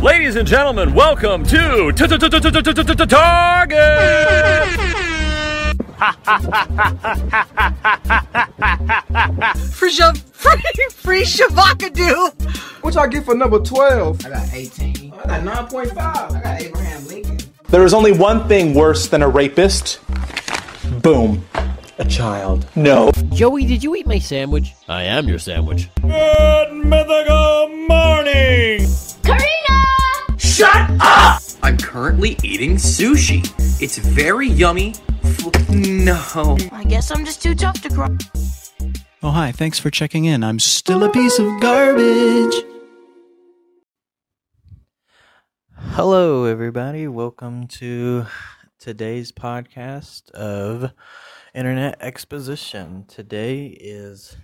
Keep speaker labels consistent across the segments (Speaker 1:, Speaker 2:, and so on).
Speaker 1: Ladies and gentlemen, welcome to Target.
Speaker 2: Free, Shav- free, free Shavakadu.
Speaker 3: What y'all get for number 12?
Speaker 2: I got 18.
Speaker 3: I got 9.5.
Speaker 2: I got Abraham Lincoln.
Speaker 4: There is only one thing worse than a rapist. Boom. A child. No.
Speaker 5: Joey, did you eat my sandwich? I am your sandwich.
Speaker 1: Good mythical morning. Karina! Shut up!
Speaker 6: I'm currently eating sushi. It's very yummy. F- No.
Speaker 7: I guess I'm just too tough to cry.
Speaker 8: Oh, hi. Thanks for checking in. I'm still a piece of garbage.
Speaker 9: Hello, everybody. Welcome to today's podcast of Internet Exposition. Today is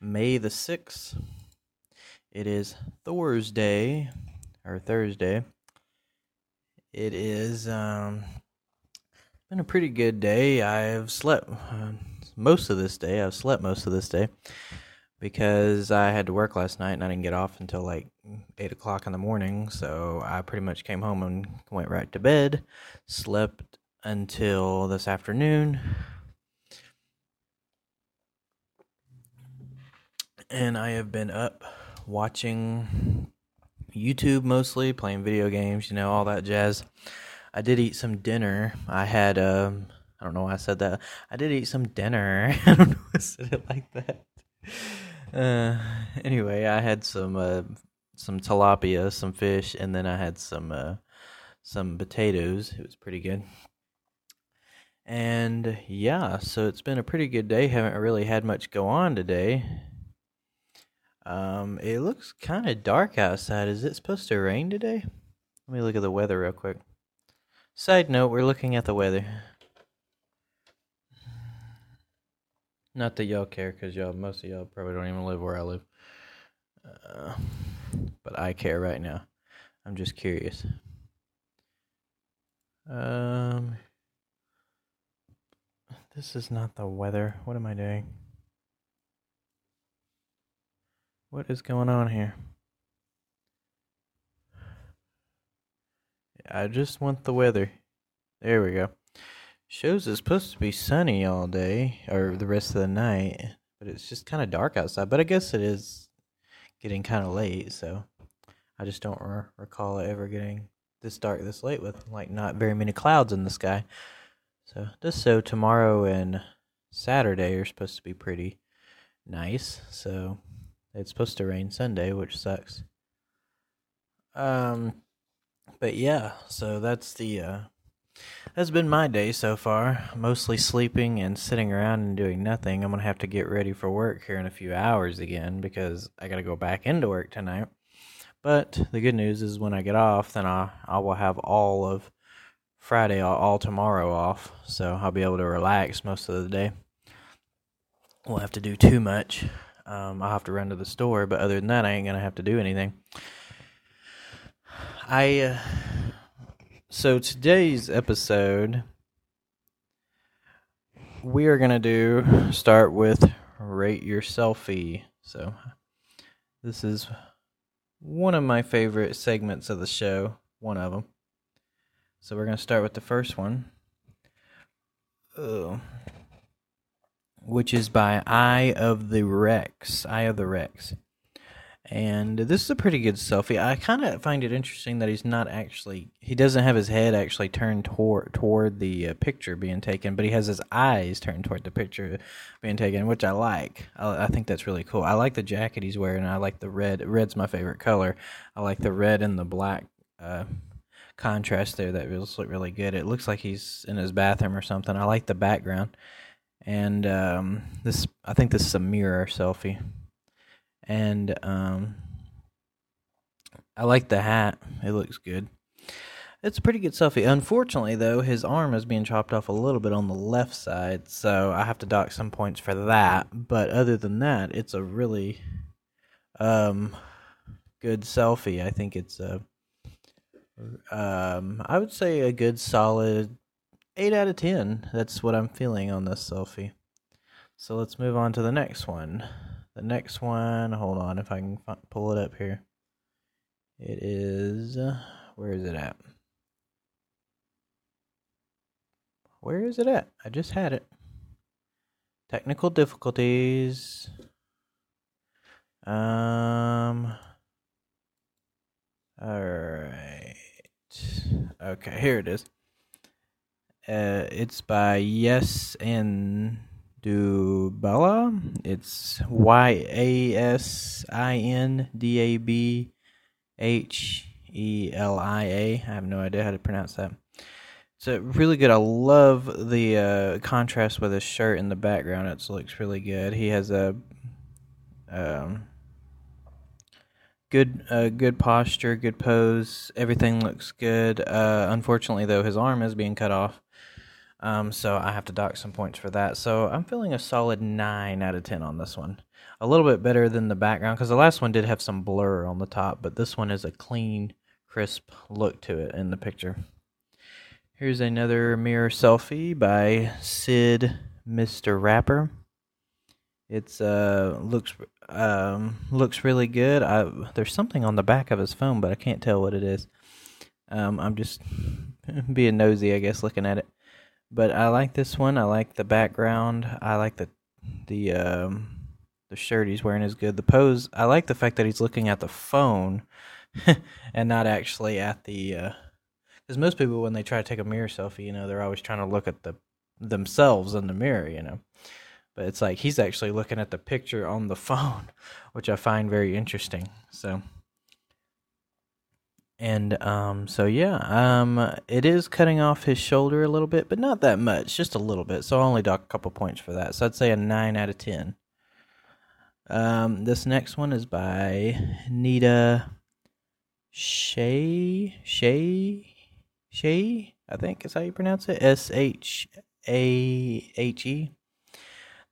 Speaker 9: May the 6th. It is Thor's Day, or Thursday. It is um, been a pretty good day. I've slept uh, most of this day. I've slept most of this day because I had to work last night and I didn't get off until like eight o'clock in the morning. So I pretty much came home and went right to bed, slept until this afternoon, and I have been up watching YouTube mostly, playing video games, you know, all that jazz. I did eat some dinner. I had um I don't know why I said that. I did eat some dinner. I don't know why I said it like that. Uh, anyway, I had some uh, some tilapia, some fish, and then I had some uh, some potatoes. It was pretty good. And yeah, so it's been a pretty good day. Haven't really had much go on today. Um, it looks kind of dark outside. Is it supposed to rain today? Let me look at the weather real quick. Side note, we're looking at the weather. Not that y'all care, because y'all, most of y'all probably don't even live where I live. Uh, but I care right now. I'm just curious. Um, this is not the weather. What am I doing? What is going on here? I just want the weather. There we go. Shows it's supposed to be sunny all day or the rest of the night, but it's just kind of dark outside. But I guess it is getting kind of late, so I just don't re- recall it ever getting this dark this late with like not very many clouds in the sky. So just so tomorrow and Saturday are supposed to be pretty nice. So it's supposed to rain Sunday, which sucks. Um, but yeah, so that's the uh, that's been my day so far. Mostly sleeping and sitting around and doing nothing. I'm gonna have to get ready for work here in a few hours again because I gotta go back into work tonight. But the good news is when I get off, then I I will have all of Friday, all, all tomorrow off, so I'll be able to relax most of the day. Won't have to do too much. Um, I'll have to run to the store, but other than that, I ain't gonna have to do anything. I uh, so today's episode we are gonna do start with rate your selfie. So this is one of my favorite segments of the show. One of them. So we're gonna start with the first one. Oh which is by Eye of the Rex. Eye of the Rex. And this is a pretty good selfie. I kind of find it interesting that he's not actually he doesn't have his head actually turned toward toward the uh, picture being taken, but he has his eyes turned toward the picture being taken, which I like. I, I think that's really cool. I like the jacket he's wearing. I like the red. Red's my favorite color. I like the red and the black uh, contrast there. That looks look really good. It looks like he's in his bathroom or something. I like the background and um, this I think this is a mirror selfie, and um, I like the hat. It looks good. It's a pretty good selfie. Unfortunately, though, his arm is being chopped off a little bit on the left side, so I have to dock some points for that. But other than that, it's a really um, good selfie. I think it's a um, I would say a good solid eight out of ten. That's what I'm feeling on this selfie. So let's move on to the next one. The next one, hold on, if I can pull it up here. It is where is it at? Where is it at? I just had it. Technical difficulties. Um. All right. Okay, here it is. Uh, it's by Yes and Dubella. It's Y A S I N D A B H E L I A. I have no idea how to pronounce that. It's really good. I love the uh, contrast with his shirt in the background. It looks really good. He has a um, good uh, good posture, good pose. Everything looks good. Uh, unfortunately, though, his arm is being cut off. Um, so I have to dock some points for that. So I'm feeling a solid nine out of ten on this one. A little bit better than the background because the last one did have some blur on the top, but this one is a clean, crisp look to it in the picture. Here's another mirror selfie by Sid Mr. Rapper. It's uh looks um looks really good. I there's something on the back of his phone, but I can't tell what it is. Um, I'm just being nosy, I guess, looking at it. But I like this one. I like the background. I like the the um the shirt he's wearing is good. The pose. I like the fact that he's looking at the phone and not actually at the. uh Because most people, when they try to take a mirror selfie, you know, they're always trying to look at the themselves in the mirror, you know. But it's like he's actually looking at the picture on the phone, which I find very interesting. So and um so yeah, um it is cutting off his shoulder a little bit, but not that much, just a little bit. So I'll only dock a couple points for that. So I'd say a 9 out of 10. Um this next one is by Nita Shay Shay Shay, I think is how you pronounce it. S H A H E.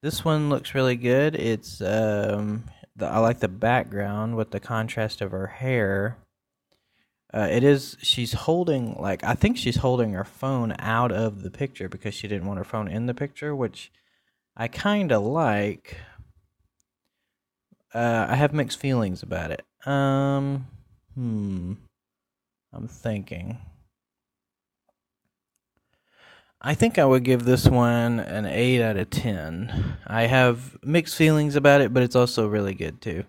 Speaker 9: This one looks really good. It's um the, I like the background with the contrast of her hair. Uh, it is she's holding like I think she's holding her phone out of the picture because she didn't want her phone in the picture, which I kind of like. Uh, I have mixed feelings about it. Um, hmm, I'm thinking. I think I would give this one an 8 out of 10. I have mixed feelings about it, but it's also really good too.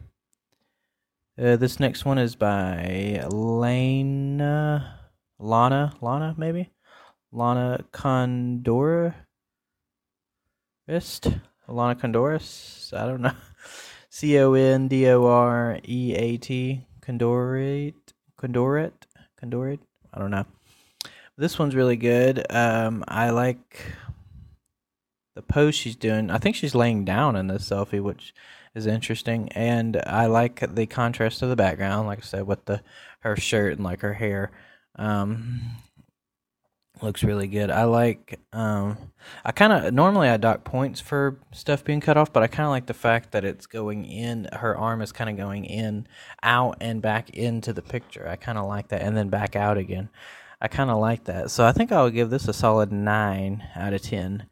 Speaker 9: Uh, this next one is by Lana, Lana, Lana, maybe? Lana Condora? Lana Condoris? I don't know. C O N D O R E A T. Condorate? Condorate? Condorate? I don't know. This one's really good. Um, I like the pose she's doing. I think she's laying down in this selfie, which is interesting. And I like the contrast of the background, like I said, with the her shirt and like her hair. Um, looks really good. I like. Um, I kind of normally I dock points for stuff being cut off, but I kind of like the fact that it's going in. Her arm is kind of going in, out, and back into the picture. I kind of like that, and then back out again. I kind of like that. So I think I would give this a solid 9 out of 10.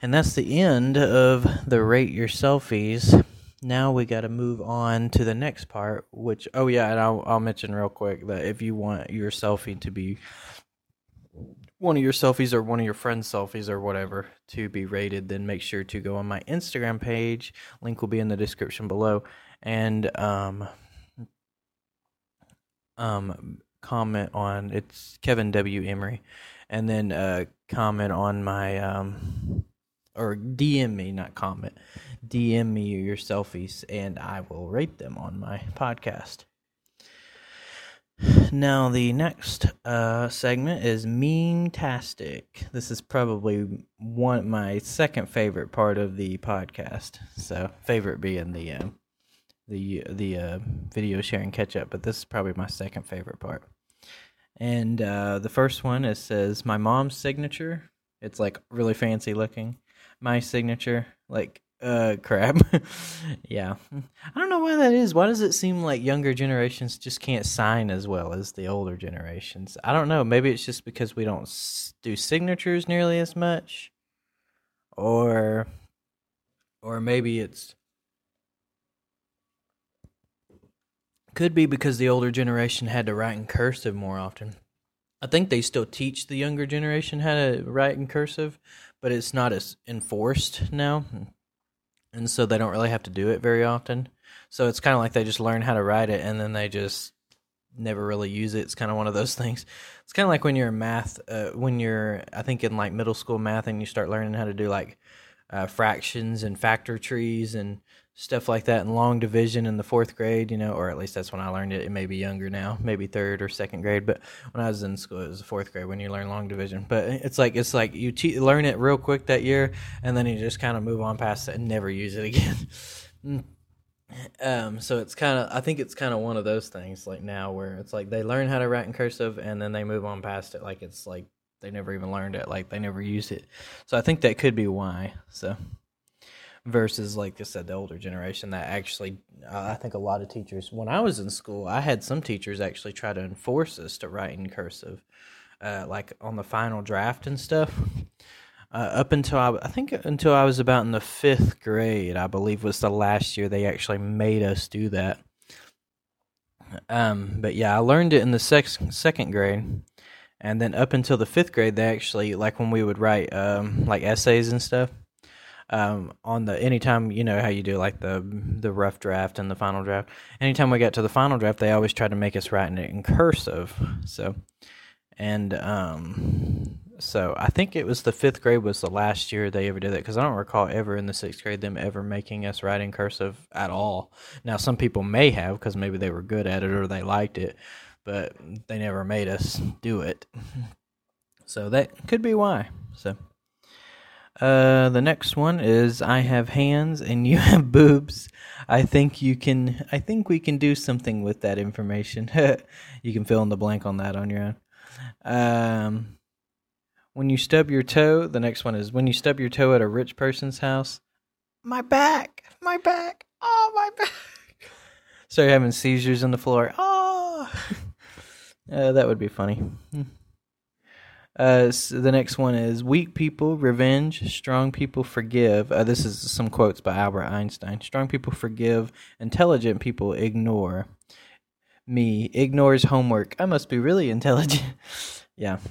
Speaker 9: And that's the end of the rate your selfies. Now we got to move on to the next part, which oh yeah, and I'll I'll mention real quick that if you want your selfie to be one of your selfies or one of your friends' selfies or whatever to be rated, then make sure to go on my Instagram page. Link will be in the description below, and um um comment on it's Kevin W. Emery, and then uh, comment on my um, or DM me, not comment, DM me your selfies, and I will rate them on my podcast. Now the next uh, segment is Meme Tastic. This is probably one my second favorite part of the podcast. So favorite being the uh, the the uh, video sharing catch up, but this is probably my second favorite part. And uh, the first one it says my mom's signature. It's like really fancy looking. My signature, like Uh, crap. yeah, I don't know why that is. Why does it seem like younger generations just can't sign as well as the older generations? I don't know. Maybe it's just because we don't do signatures nearly as much, or, or maybe it's could be because the older generation had to write in cursive more often. I think they still teach the younger generation how to write in cursive, but it's not as enforced now and so they don't really have to do it very often. So it's kind of like they just learn how to write it and then they just never really use it. It's kind of one of those things. It's kind of like when you're in math, uh, when you're I think in like middle school math and you start learning how to do like uh, fractions and factor trees and stuff like that in long division in the fourth grade, you know, or at least that's when I learned it. It may be younger now, maybe third or second grade, but when I was in school, it was the fourth grade when you learn long division. But it's like it's like you te- learn it real quick that year, and then you just kind of move on past it and never use it again. um, so it's kind of I think it's kind of one of those things like now where it's like they learn how to write in cursive and then they move on past it like it's like they never even learned it, like they never used it. So I think that could be why. So versus like I said, the older generation that actually, uh, I think a lot of teachers. When I was in school, I had some teachers actually try to enforce us to write in cursive, uh, like on the final draft and stuff. Uh, up until I, I think until I was about in the fifth grade, I believe was the last year they actually made us do that. Um, but yeah, I learned it in the sex, second grade, and then up until the fifth grade, they actually like when we would write um, like essays and stuff um, on the anytime you know how you do like the the rough draft and the final draft. Anytime we got to the final draft, they always tried to make us write it in cursive. So, and um, so I think it was the fifth grade was the last year they ever did that because I don't recall ever in the sixth grade them ever making us write in cursive at all. Now some people may have because maybe they were good at it or they liked it, but they never made us do it. So that could be why. So. Uh, the next one is I have hands and you have boobs. I think you can. I think we can do something with that information. you can fill in the blank on that on your own. Um, when you stub your toe, the next one is when you stub your toe at a rich person's house. My back, my back, oh my back. Start having seizures on the floor. Oh, uh, that would be funny. Uh, so the next one is weak people revenge, strong people forgive. Uh, this is some quotes by Albert Einstein. Strong people forgive, intelligent people ignore. Me ignores homework. I must be really intelligent. yeah.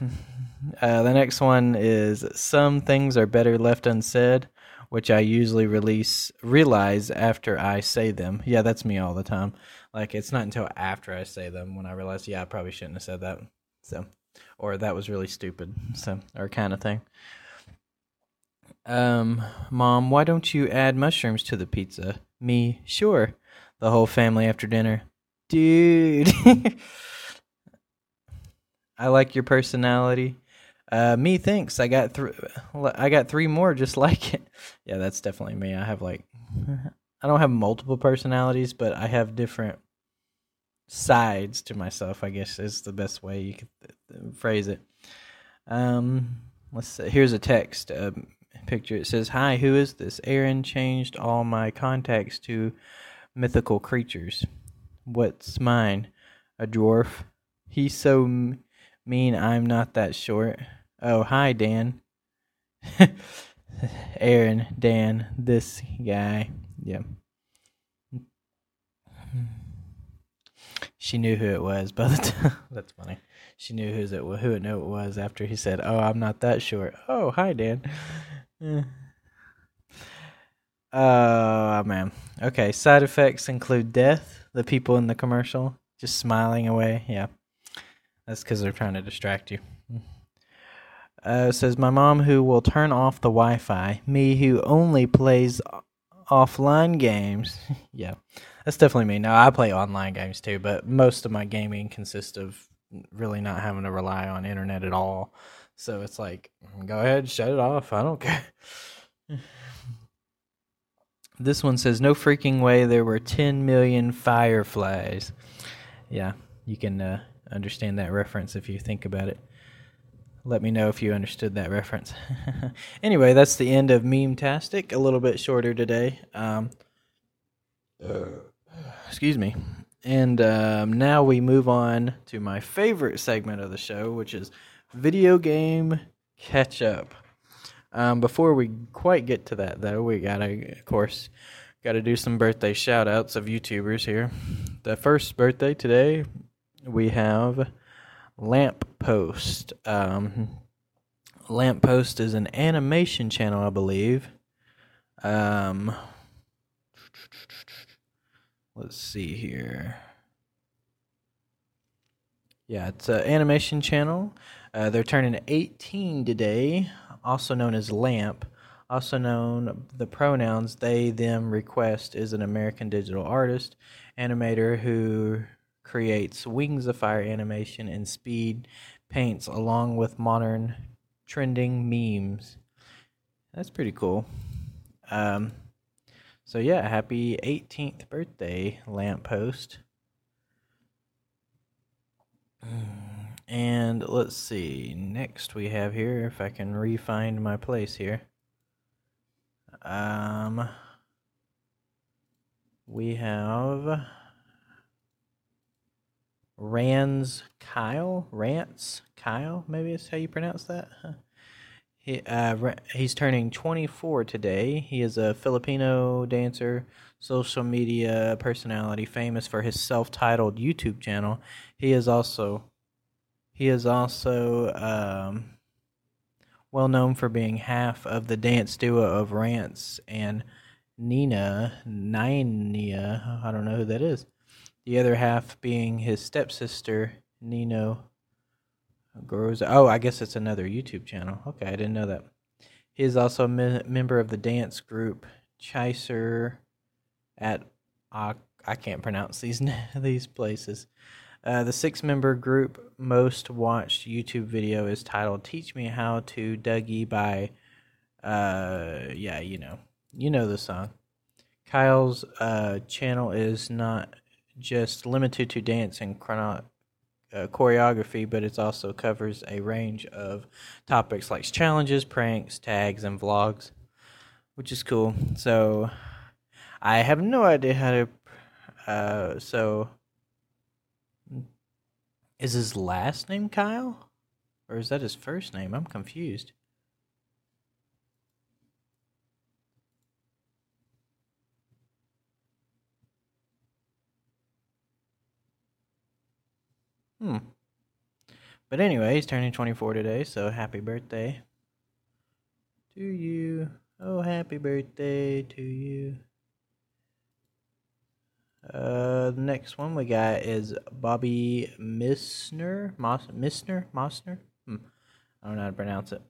Speaker 9: Uh, the next one is some things are better left unsaid, which I usually release realize after I say them. Yeah, that's me all the time. Like it's not until after I say them when I realize, yeah, I probably shouldn't have said that. So or that was really stupid, so or kind of thing. Um, mom, why don't you add mushrooms to the pizza? Me, sure. The whole family after dinner, dude. I like your personality. Uh, me, thinks I got three. I got three more just like it. Yeah, that's definitely me. I have like, I don't have multiple personalities, but I have different sides to myself. I guess is the best way you could phrase it. Um, let's see. Here's a text uh, picture. It says, "Hi, who is this? Aaron changed all my contacts to mythical creatures. What's mine? A dwarf. He's so mean. I'm not that short. Oh, hi, Dan. Aaron, Dan, this guy. Yeah." She knew who it was by the time. That's funny. She knew who's it who it knew it was after he said, "Oh, I'm not that short." Oh, hi, Dan. Oh man. Okay. Side effects include death. The people in the commercial just smiling away. Yeah, that's because they're trying to distract you. Uh, says my mom who will turn off the Wi-Fi. Me who only plays offline games. yeah, that's definitely me. Now I play online games too, but most of my gaming consists of really not having to rely on internet at all. So it's like, go ahead, shut it off. I don't care. this one says, "No freaking way! There were 10 million fireflies." Yeah, you can uh, understand that reference if you think about it. let me know if you understood that reference. anyway, that's the end of Meme Tastic. A little bit shorter today. Um, excuse me. And um, now we move on to my favorite segment of the show, which is video game catch up. Um, before we quite get to that, though, we gotta, of course, gotta do some birthday shout outs of YouTubers here. The first birthday today, we have Lamp Post. Um, Lamppost is an animation channel, I believe. Um, let's see here. Yeah, it's an animation channel. Uh, they're turning 18 today, also known as Lamp. Also known the pronouns they, them, request is an American digital artist, animator who creates Wings of Fire animation and speed paints along with modern trending memes. That's pretty cool. Um, so yeah, happy 18th birthday, Lamppost. And let's see. Next we have here, if I can re-find my place here. Um, we have Ranz Kyle. Rants Kyle, maybe is how you pronounce that. He uh, Ra- he's turning 24 today. He is a Filipino dancer, social media personality, famous for his self-titled YouTube channel. He is also he is also um, well known for being half of the dance duo of Ranz and Nina Ninia. I don't know who that is. The other half being his stepsister Nino Grows. Oh, I guess it's another YouTube channel. Okay, I didn't know that. He is also a me- member of the dance group Chiser at uh, I can't pronounce these these places. Uh, the six-member group most watched YouTube video is titled "Teach Me How to Dougie" by, uh, yeah, you know, you know the song. Kyle's uh, channel is not just limited to dance and chrono- uh, choreography, but it also covers a range of topics like challenges, pranks, tags, and vlogs, which is cool. So I have no idea how to. Uh, so is his last name Kyle, or is that his first name? I'm confused. Hmm. But anyway, he's turning 24 today, so happy birthday to you. Oh, happy birthday to you. Uh, the next one we got is Bobby Missner. Mos- Missner? Mosner? Hmm. I don't know how to pronounce it.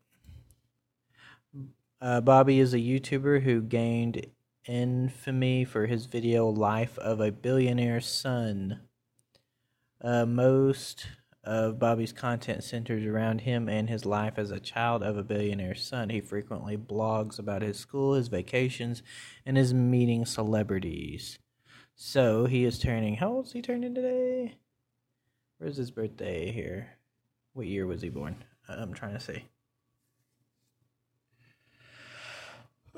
Speaker 9: Uh, Bobby is a YouTuber who gained infamy for his video Life of a Billionaire Son. Uh, most of Bobby's content centers around him and his life as a child of a billionaire's son. He frequently blogs about his school, his vacations, and his meeting celebrities. So he is turning. How old is he turning today? Where's his birthday here? What year was he born? I'm trying to see.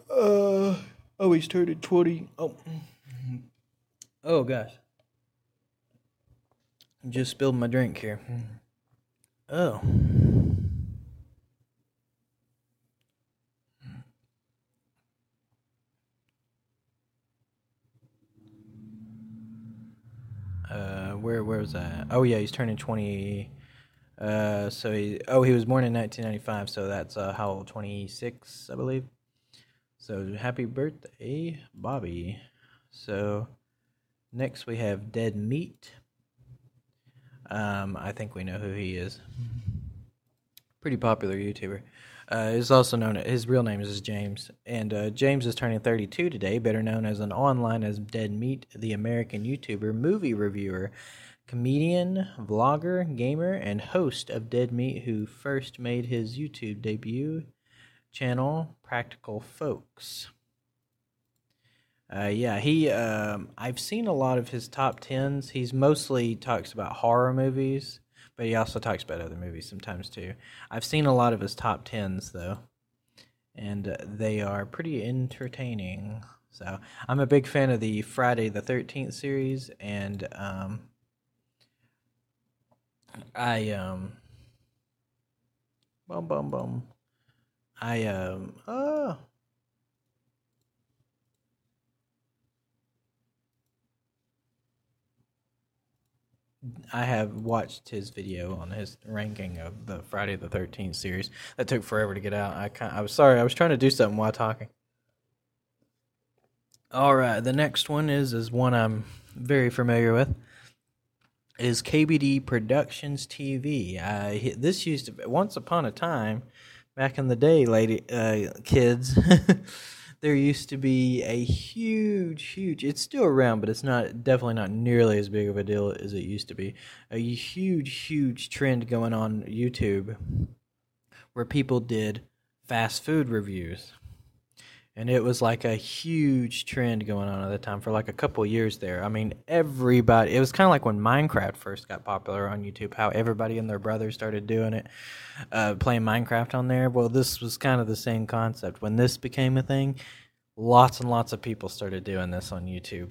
Speaker 9: Uh oh, he's turning twenty. Oh, oh gosh. Just spilled my drink here. Oh. Uh, where where was that? Oh yeah, he's turning twenty. Uh, so he oh he was born in nineteen ninety five, so that's uh how old? Twenty six, I believe. So happy birthday, Bobby. So next we have Dead Meat. Um, I think we know who he is. Pretty popular YouTuber. Uh, is also known his real name is James, and uh, James is turning 32 today. Better known as an online as Dead Meat, the American YouTuber, movie reviewer, comedian, vlogger, gamer, and host of Dead Meat, who first made his YouTube debut channel Practical Folks. Uh, yeah, he. Um, I've seen a lot of his top tens. He's mostly talks about horror movies, but he also talks about other movies sometimes too. I've seen a lot of his top tens though, and uh, they are pretty entertaining. So I'm a big fan of the Friday the Thirteenth series, and um, I um, bum bum bum, I um, oh. I have watched his video on his ranking of the Friday the Thirteenth series. That took forever to get out. I kind I was sorry. I was trying to do something while talking. All right, the next one is is one I'm very familiar with. Is KBD Productions TV? Uh, this used to be, once upon a time, back in the day, lady uh, kids. there used to be a huge, huge. It's still around, but it's not definitely not nearly as big of a deal as it used to be. A huge, huge trend going on YouTube where people did fast food reviews. And it was like a huge trend going on at the time for like a couple years there. I mean, everybody, it was kind of like when Minecraft first got popular on YouTube, how everybody and their brother started doing it, uh, playing Minecraft on there. Well, this was kind of the same concept. When this became a thing, lots and lots of people started doing this on YouTube.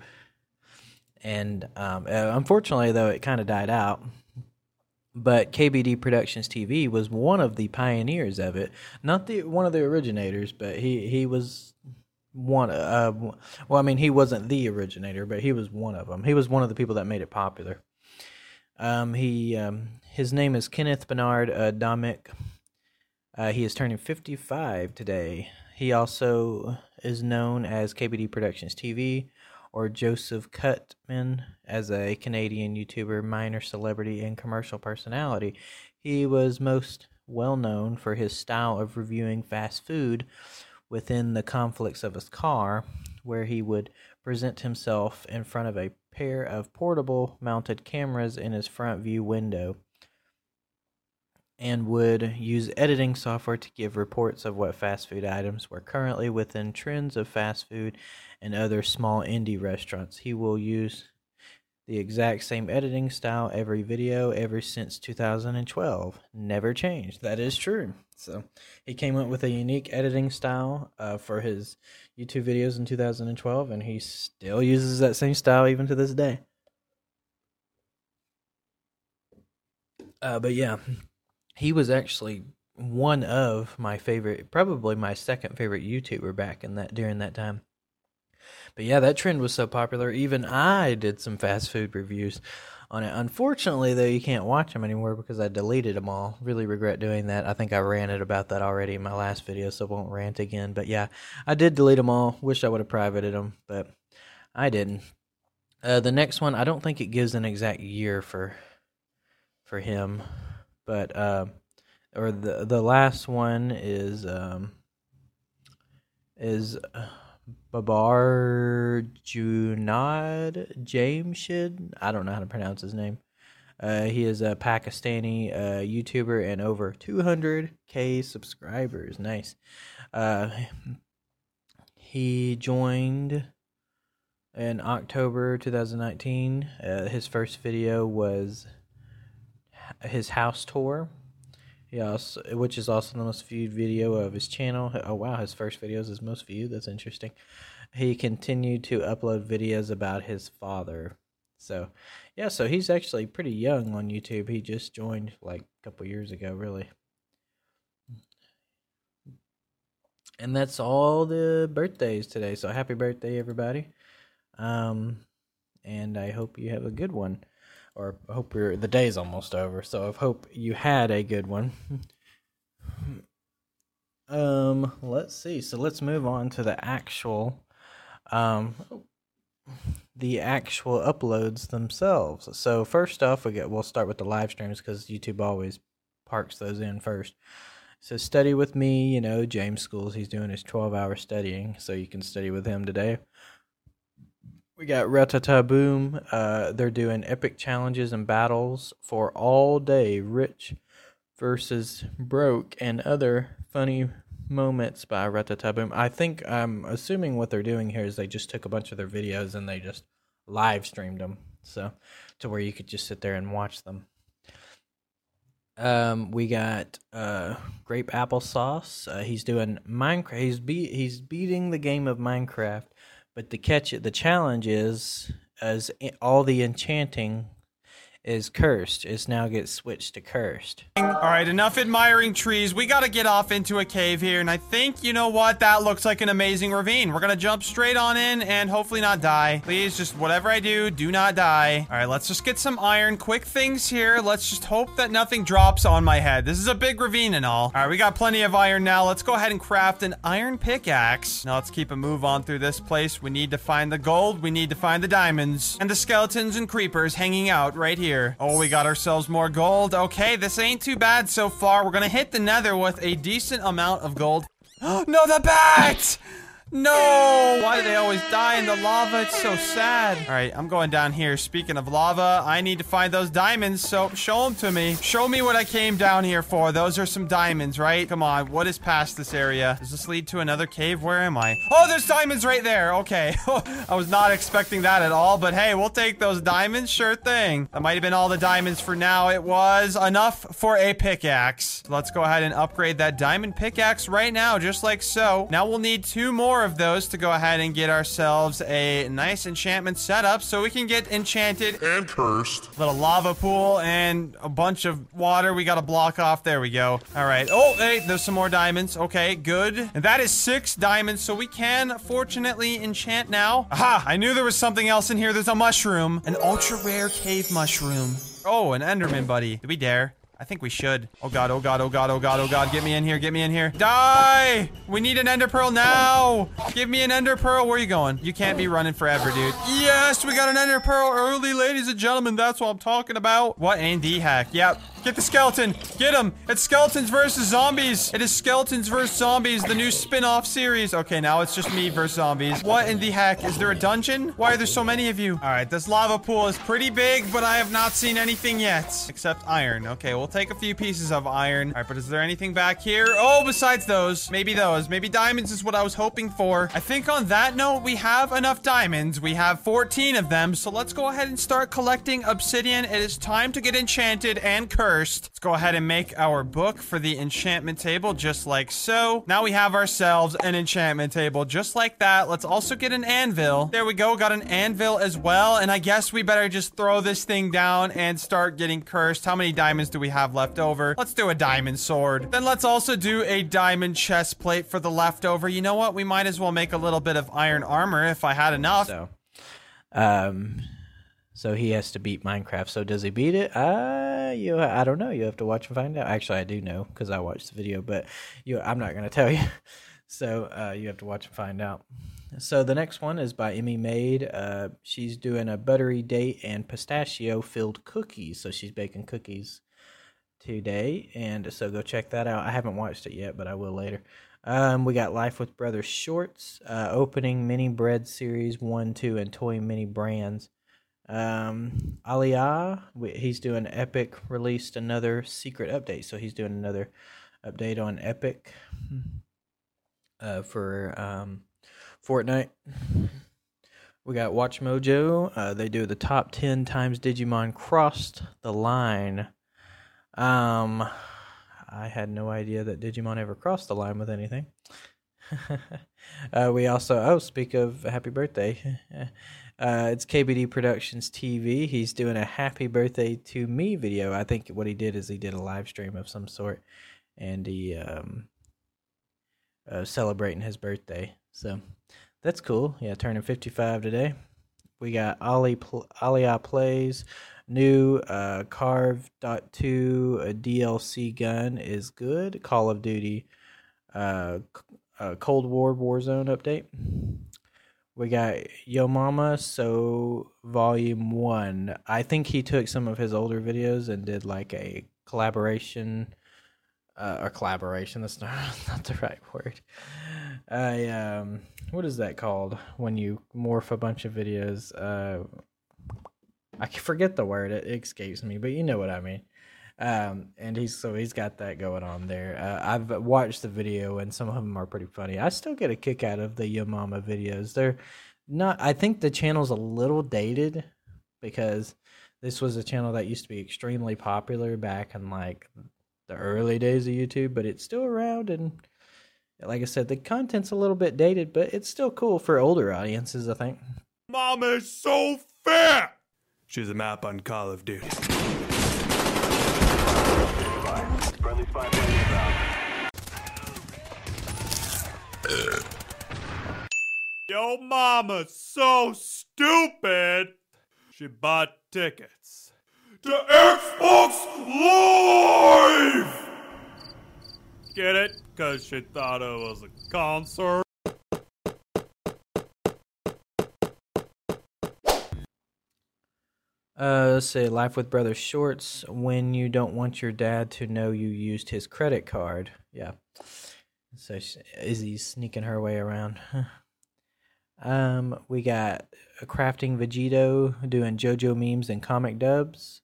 Speaker 9: And um, uh, unfortunately, though, it kind of died out but KBD Productions TV was one of the pioneers of it. Not the one of the originators, but he he was one. Uh, well, I mean, he wasn't the originator, but he was one of them. He was one of the people that made it popular. Um, he um, his name is Kenneth Bernard uh, Domick. Uh, he is turning 55 today. He also is known as KBD Productions TV or Joseph Cutman as a Canadian YouTuber, minor celebrity, and commercial personality. He was most well known for his style of reviewing fast food within the conflicts of his car, where he would present himself in front of a pair of portable mounted cameras in his front view window and would use editing software to give reports of what fast food items were currently within trends of fast food and other small indie restaurants. He will use the exact same editing style every video ever since 2012. Never changed. That is true. So he came up with a unique editing style uh, for his YouTube videos in 2012, and he still uses that same style even to this day. Uh, but yeah, he was actually one of my favorite, probably my second favorite YouTuber back in that during that time. But yeah, that trend was so popular. Even I did some fast food reviews on it. Unfortunately, though, you can't watch them anymore because I deleted them all. Really regret doing that. I think I ranted about that already in my last video, so I won't rant again. But yeah, I did delete them all. Wish I would have privated them, but I didn't. Uh, the next one, I don't think it gives an exact year for for him but uh, or the the last one is um, is Babar Junaid Jamshed. I don't know how to pronounce his name. Uh, he is a Pakistani uh, YouTuber and over 200k subscribers. Nice. Uh, he joined in October 2019. Uh, his first video was his house tour. Also, which is also the most viewed video of his channel. Oh wow, his first video is his most viewed. That's interesting. He continued to upload videos about his father. So, yeah, so he's actually pretty young on YouTube. He just joined like a couple years ago, really. And that's all the birthdays today. So happy birthday, everybody. Um, and I hope you have a good one or hope you're, the day's almost over. So I hope you had a good one. um, let's see. So let's move on to the actual, um, the actual uploads themselves. So first off, we get we'll start with the live streams because YouTube always parks those in first. So study with me, you know, James Schools. He's doing his twelve hour studying, so you can study with him today. We got Ratata Boom. Uh, they're doing epic challenges and battles for all day. Rich versus Broke and other funny moments by Ratata Boom. I think I'm assuming what they're doing here is they just took a bunch of their videos and they just live streamed them, so to where you could just sit there and watch them. Um, we got uh grape applesauce. Uh, he's doing Minecraft. He's be he's beating the game of Minecraft, but the catch the challenge is as all the enchanting is cursed. It's now gets switched to cursed.
Speaker 10: All right, enough admiring trees. We got to get off into a cave here, and I think you know what? That looks like an amazing ravine. We're gonna jump straight on in and hopefully not die. Please, just whatever I do, do not die. All right, let's just get some iron. Quick things here. Let's just hope that nothing drops on my head. This is a big ravine and all. All right, we got plenty of iron now. Let's go ahead and craft an iron pickaxe. Now let's keep a move on through this place. We need to find the gold. We need to find the diamonds and the skeletons and creepers hanging out right here. Oh, we got ourselves more gold. Okay, this ain't too bad so far. We're gonna hit the nether with a decent amount of gold. no, the bat! No! Why do they always die in the lava? It's so sad. All right, I'm going down here. Speaking of lava, I need to find those diamonds, so show them to me. Show me what I came down here for. Those are some diamonds, right? Come on, what is past this area? Does this lead to another cave? Where am I? Oh, there's diamonds right there. Okay. I was not expecting that at all, but hey, we'll take those diamonds. Sure thing. That might have been all the diamonds for now. It was enough for a pickaxe. Let's go ahead and upgrade that diamond pickaxe right now, just like so. Now we'll need two more of those to go ahead and get ourselves a nice enchantment setup so we can get enchanted and cursed. Little lava pool and a bunch of water we got to block off. There we go. All right. Oh, hey, there's some more diamonds. Okay, good. And that is six diamonds, so we can fortunately enchant now. Aha, I knew there was something else in here. There's a mushroom, an ultra rare cave mushroom. Oh, an Enderman buddy. Do we dare? I think we should. Oh god, oh god, oh god, oh god, oh god. Get me in here, get me in here. Die! We need an ender pearl now! Give me an ender pearl. Where are you going? You can't be running forever, dude. Yes, we got an ender pearl early, ladies and gentlemen. That's what I'm talking about. What in the heck? Yep. Get the skeleton. Get him. It's skeletons versus zombies. It is skeletons versus zombies, the new spin-off series. Okay, now it's just me versus zombies. What in the heck? Is there a dungeon? Why are there so many of you? All right, this lava pool is pretty big, but I have not seen anything yet. Except iron. Okay, we'll take a few pieces of iron. All right, but is there anything back here? Oh, besides those. Maybe those. Maybe diamonds is what I was hoping for. I think on that note, we have enough diamonds. We have 14 of them, so let's go ahead and start collecting obsidian. It is time to get enchanted and cursed. Let's go ahead and make our book for the enchantment table, just like so. Now we have ourselves an enchantment table, just like that. Let's also get an anvil. There we go, got an anvil as well. And I guess we better just throw this thing down and start getting cursed. How many diamonds do we have left over? Let's do a diamond sword. Then let's also do a diamond chest plate for the leftover. You know what? We might as well make a little bit of iron armor if I had enough.
Speaker 9: So, um, so he has to beat Minecraft. So does he beat it? Uh, you, I don't know. You have to watch and find out. Actually, I do know because I watched the video, but you, I'm not going to tell you. So uh, you have to watch and find out. So the next one is by Emmymade. Uh, she's doing a buttery date and pistachio filled cookies. So she's baking cookies today, and so go check that out. I haven't watched it yet, but I will later. Um, we got Life with Brothers shorts, uh, opening mini bread series one, two, and toy mini brands. Um, Ali-A, he's doing Epic released another secret update, so he's doing another update on Epic uh, for um, Fortnite. We got Watch Mojo. Uh, they do the top ten times Digimon crossed the line. Um, I had no idea that Digimon ever crossed the line with anything. uh, we also oh, speak of happy birthday. Uh, it's KBD Productions TV. He's doing a happy birthday to me video. I think what he did is he did a live stream of some sort, and he um, uh, celebrating his birthday. So that's cool. Yeah, turning 55 today. We got Ali Pl- Ali-A plays new uh, CARV dot two a DLC gun is good. Call of Duty, uh, uh, Cold War Warzone update. We got Yo Mama So Volume One. I think he took some of his older videos and did like a collaboration uh, or collaboration. That's not not the right word. I um, what is that called when you morph a bunch of videos? Uh, I forget the word. It escapes me, but you know what I mean. Um, and he's so he's got that going on there. Uh, I've watched the video, and some of them are pretty funny. I still get a kick out of the Yo Mama videos. They're not. I think the channel's a little dated because This was a channel that used to be extremely popular back in like the early days of YouTube, but it's still around and like I said, the content's a little bit dated, but it's still cool for older audiences, I think.
Speaker 1: Mom is so fat. She's a map on Call of Duty. Yo, mama's so stupid. She bought tickets to Xbox Live. Get it? Cause she thought it was a concert.
Speaker 9: Uh, let's say Life with Brother Shorts. When you don't want your dad to know you used his credit card. Yeah. So she, Izzy's sneaking her way around. um, we got crafting Vegito doing JoJo memes and comic dubs.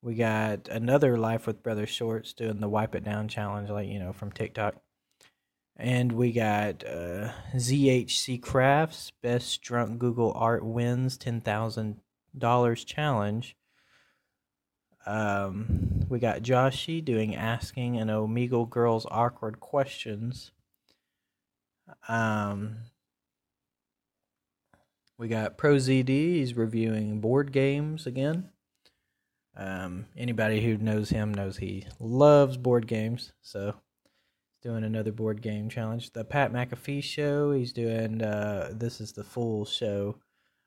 Speaker 9: We got another Life with Brother Shorts doing the Wipe It Down challenge, like you know from TikTok. And we got uh, ZHC Crafts Best Drunk Google Art wins ten thousand dollars challenge. Um, we got Joshy doing asking an Omegle girls awkward questions. Um, we got Pro ZD. He's reviewing board games again. Um, anybody who knows him knows he loves board games. So he's doing another board game challenge. The Pat McAfee show. He's doing. Uh, this is the full show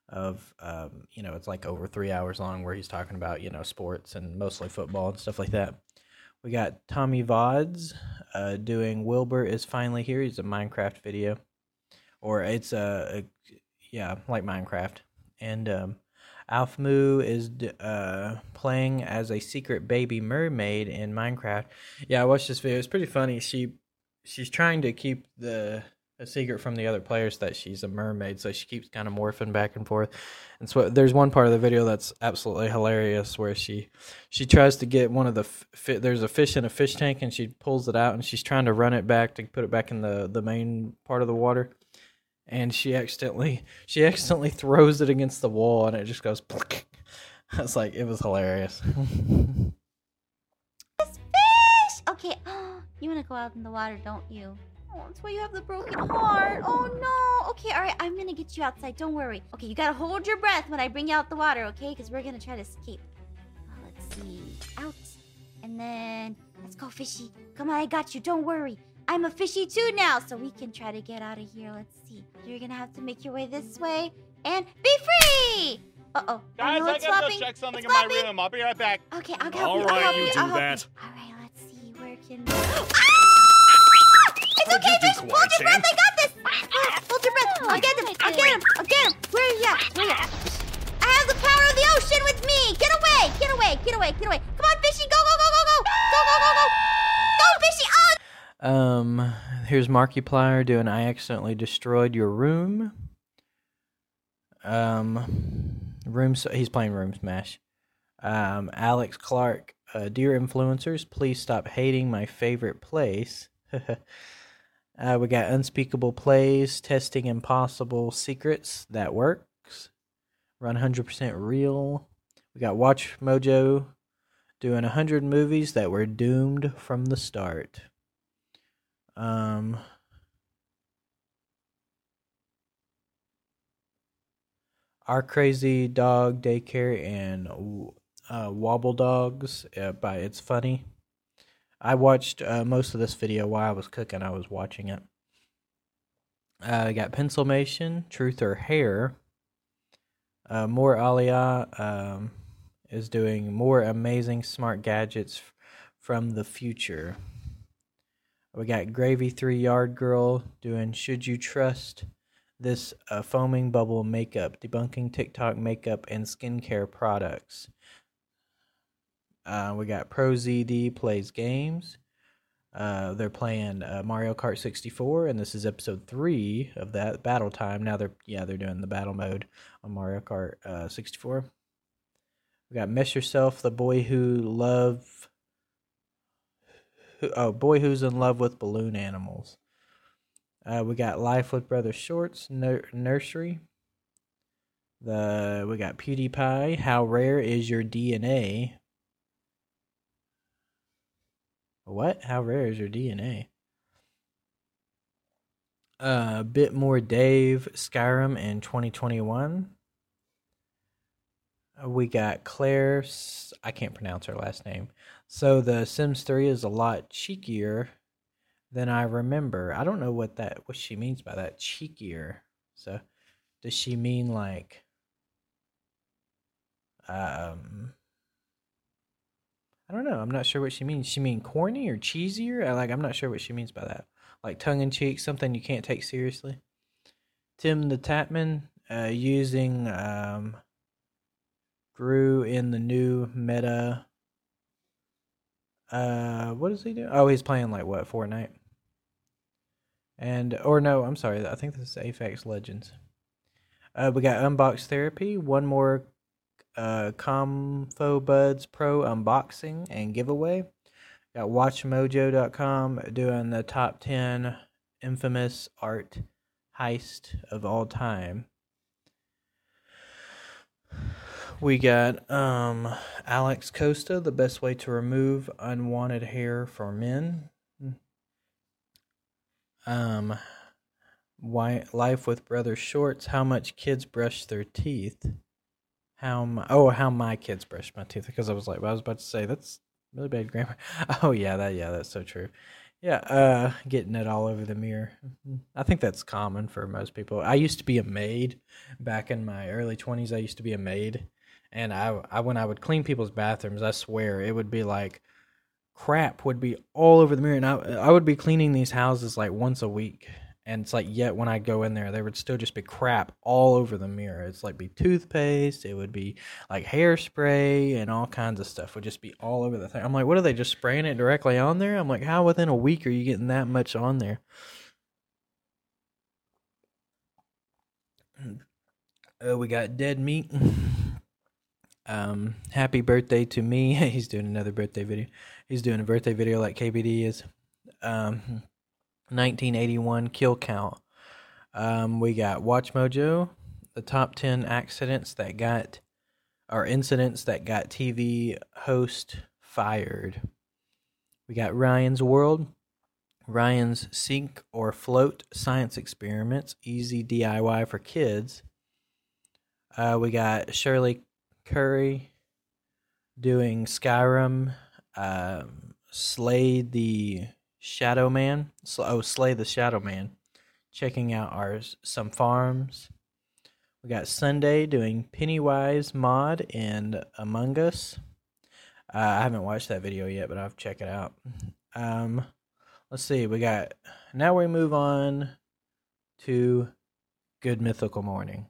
Speaker 9: of um, you know it's like over three hours long where he's talking about you know sports and mostly football and stuff like that. We got tommy vods uh, doing wilbur is finally here. He's a minecraft video. Or it's a, a yeah like minecraft. And um, Aphmau is uh, playing as a secret baby mermaid in minecraft. Yeah i watched this video. It's pretty funny. She she's trying to keep the a secret from the other players that she's a mermaid, so she keeps kind of morphing back and forth. And so there's one part of the video that's absolutely hilarious where she she tries to get one of the fi- there's a fish in a fish tank and she pulls it out and she's trying to run it back to put it back in the the main part of the water. And she accidentally she accidentally throws it against the wall and it just goes. It's like it was hilarious.
Speaker 11: Fish! Okay, you want to go out in the water, don't you? Oh, that's why you have the broken heart. Oh no. Okay, all right. I'm gonna get you outside. Don't worry. Okay, you gotta hold your breath when I bring you out the water, okay? Because we're gonna try to escape. Uh, let's see. Out. And then let's go, fishy. Come on, I got you. Don't worry. I'm a fishy too now, so we can try to get out of here. Let's see. You're gonna have to make your way this way and be free. Uh oh.
Speaker 1: Guys,
Speaker 11: oh,
Speaker 1: I gotta
Speaker 11: flopping.
Speaker 1: go check something
Speaker 11: It's
Speaker 1: in my room. I'll be right back.
Speaker 11: Okay, I'll help
Speaker 1: All
Speaker 11: you. I'll help
Speaker 1: you
Speaker 11: you.
Speaker 1: do
Speaker 11: I'll help
Speaker 1: that.
Speaker 11: You. All right, let's see. Where can? Ah! It's
Speaker 1: How'd
Speaker 11: okay,
Speaker 1: you
Speaker 11: fish. Hold your breath. I got this. Ah, Hold your breath. I'll get him. I'll get him. I'll get him. Where are you at? Where are you at? I have the power of the ocean with me. Get away. Get away. Get away. Get away. Come on, fishy. Go, go, go, go, go. Go, go, go, go. Go, fishy. Oh,
Speaker 9: Um, here's Markiplier doing I accidentally destroyed your room. Um, room. He's playing Room Smash. Um, Alex Clark, uh, dear influencers, please stop hating my favorite place. uh, we got unspeakable plays, testing impossible secrets that works. Run hundred percent real. We got Watch Mojo doing hundred movies that were doomed from the start. Um, Our Crazy Dog Daycare and uh, Wobble Dogs uh, by It's Funny. I watched uh, most of this video while I was cooking. I was watching it. Uh, I got Pencilmation, Truth or Hair. Uh, more Alia um, is doing more amazing smart gadgets f- from the future. We got Gravy Three Yard Girl doing Should You Trust This uh, Foaming Bubble Makeup, debunking TikTok makeup and skincare products. Uh, we got Pro ZD Plays Games. Uh, they're playing uh, Mario Kart 64, and this is episode three of that battle time. Now they're yeah they're doing the battle mode on Mario Kart uh, 64. We got Miss Yourself, the boy who love who, oh, boy who's in love with balloon animals. Uh, we got Life with Brother Shorts nur- Nursery. The we got PewDiePie. How rare is your DNA? What? How rare is your DNA? A uh, bit more Dave Skyrim in 2021. Uh, we got Claire. I can't pronounce her last name. So the Sims 3 is a lot cheekier than I remember. I don't know what that what she means by that cheekier. So does she mean like um I don't know. I'm not sure what she means. She mean corny or cheesier? Like I'm not sure what she means by that. Like tongue in cheek, something you can't take seriously. Tim the Tatman uh, using um, Gru in the new meta. Uh, what is he doing? Oh, he's playing like what Fortnite. And or no, I'm sorry. I think this is Apex Legends. Uh, we got Unbox Therapy. One more uh, Comfo Buds Pro unboxing and giveaway. Got WatchMojo.com doing the top 10 infamous art heist of all time. We got um, Alex Costa, the best way to remove unwanted hair for men. Um, why life with brother shorts? How much kids brush their teeth? How my oh how my kids brush my teeth? Because I was like well, I was about to say that's really bad grammar. Oh yeah, that yeah that's so true. Yeah, uh, getting it all over the mirror. I think that's common for most people. I used to be a maid back in my early twenties. I used to be a maid, and I, I when I would clean people's bathrooms, I swear it would be like crap would be all over the mirror, and I I would be cleaning these houses like once a week, and it's like yet when I go in there, there would still just be crap all over the mirror. It's like be toothpaste, it would be like hairspray, and all kinds of stuff would just be all over the thing. I'm like, what are they just spraying it directly on there? I'm like, how within a week are you getting that much on there? Uh, we got dead meat. Um, happy birthday to me. He's doing another birthday video. He's doing a birthday video like KBD is. Um, 1981 kill count. Um, we got Watch Mojo, the top 10 accidents that got, or incidents that got TV host fired. We got Ryan's World, Ryan's Sink or Float Science Experiments, easy DIY for kids. Uh, we got Shirley Curry doing Skyrim, um, Slay the Shadow Man. Oh, Slay the Shadow Man. Checking out our some farms. We got SSundee doing Pennywise mod and Among Us. Uh, I haven't watched that video yet, but I'll check it out. Um, let's see. We got now we move on to Good Mythical Morning.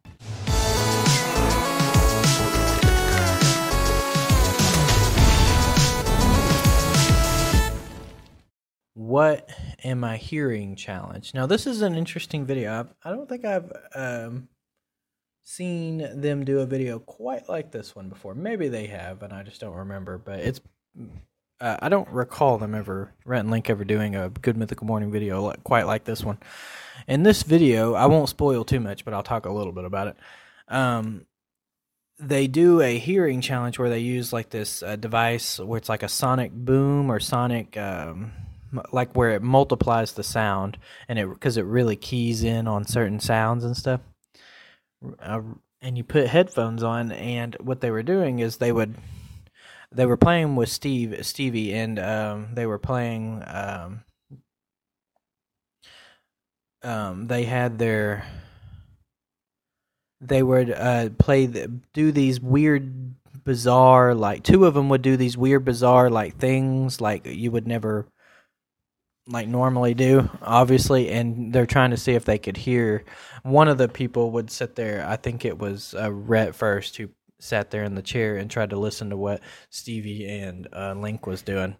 Speaker 9: What am I hearing challenge? Now, this is an interesting video. I've, I don't think I've um, seen them do a video quite like this one before. Maybe they have, and I just don't remember. But it's uh, I don't recall them ever Rhett and Link ever doing a good mythical morning video like, quite like this one. In this video, I won't spoil too much, but I'll talk a little bit about it. Um, they do a hearing challenge where they use like this uh, device where it's like a sonic boom or sonic um, like where it multiplies the sound and it because it really keys in on certain sounds and stuff. Uh, and you put headphones on, and what they were doing is they would they were playing with Steve Stevie, and um, they were playing. Um, um, they had their they would uh, play the, do these weird bizarre like two of them would do these weird bizarre like things like you would never like normally do, obviously, and they're trying to see if they could hear. One of the people would sit there. I think it was uh, Rhett first who sat there in the chair and tried to listen to what Stevie and uh, Link was doing,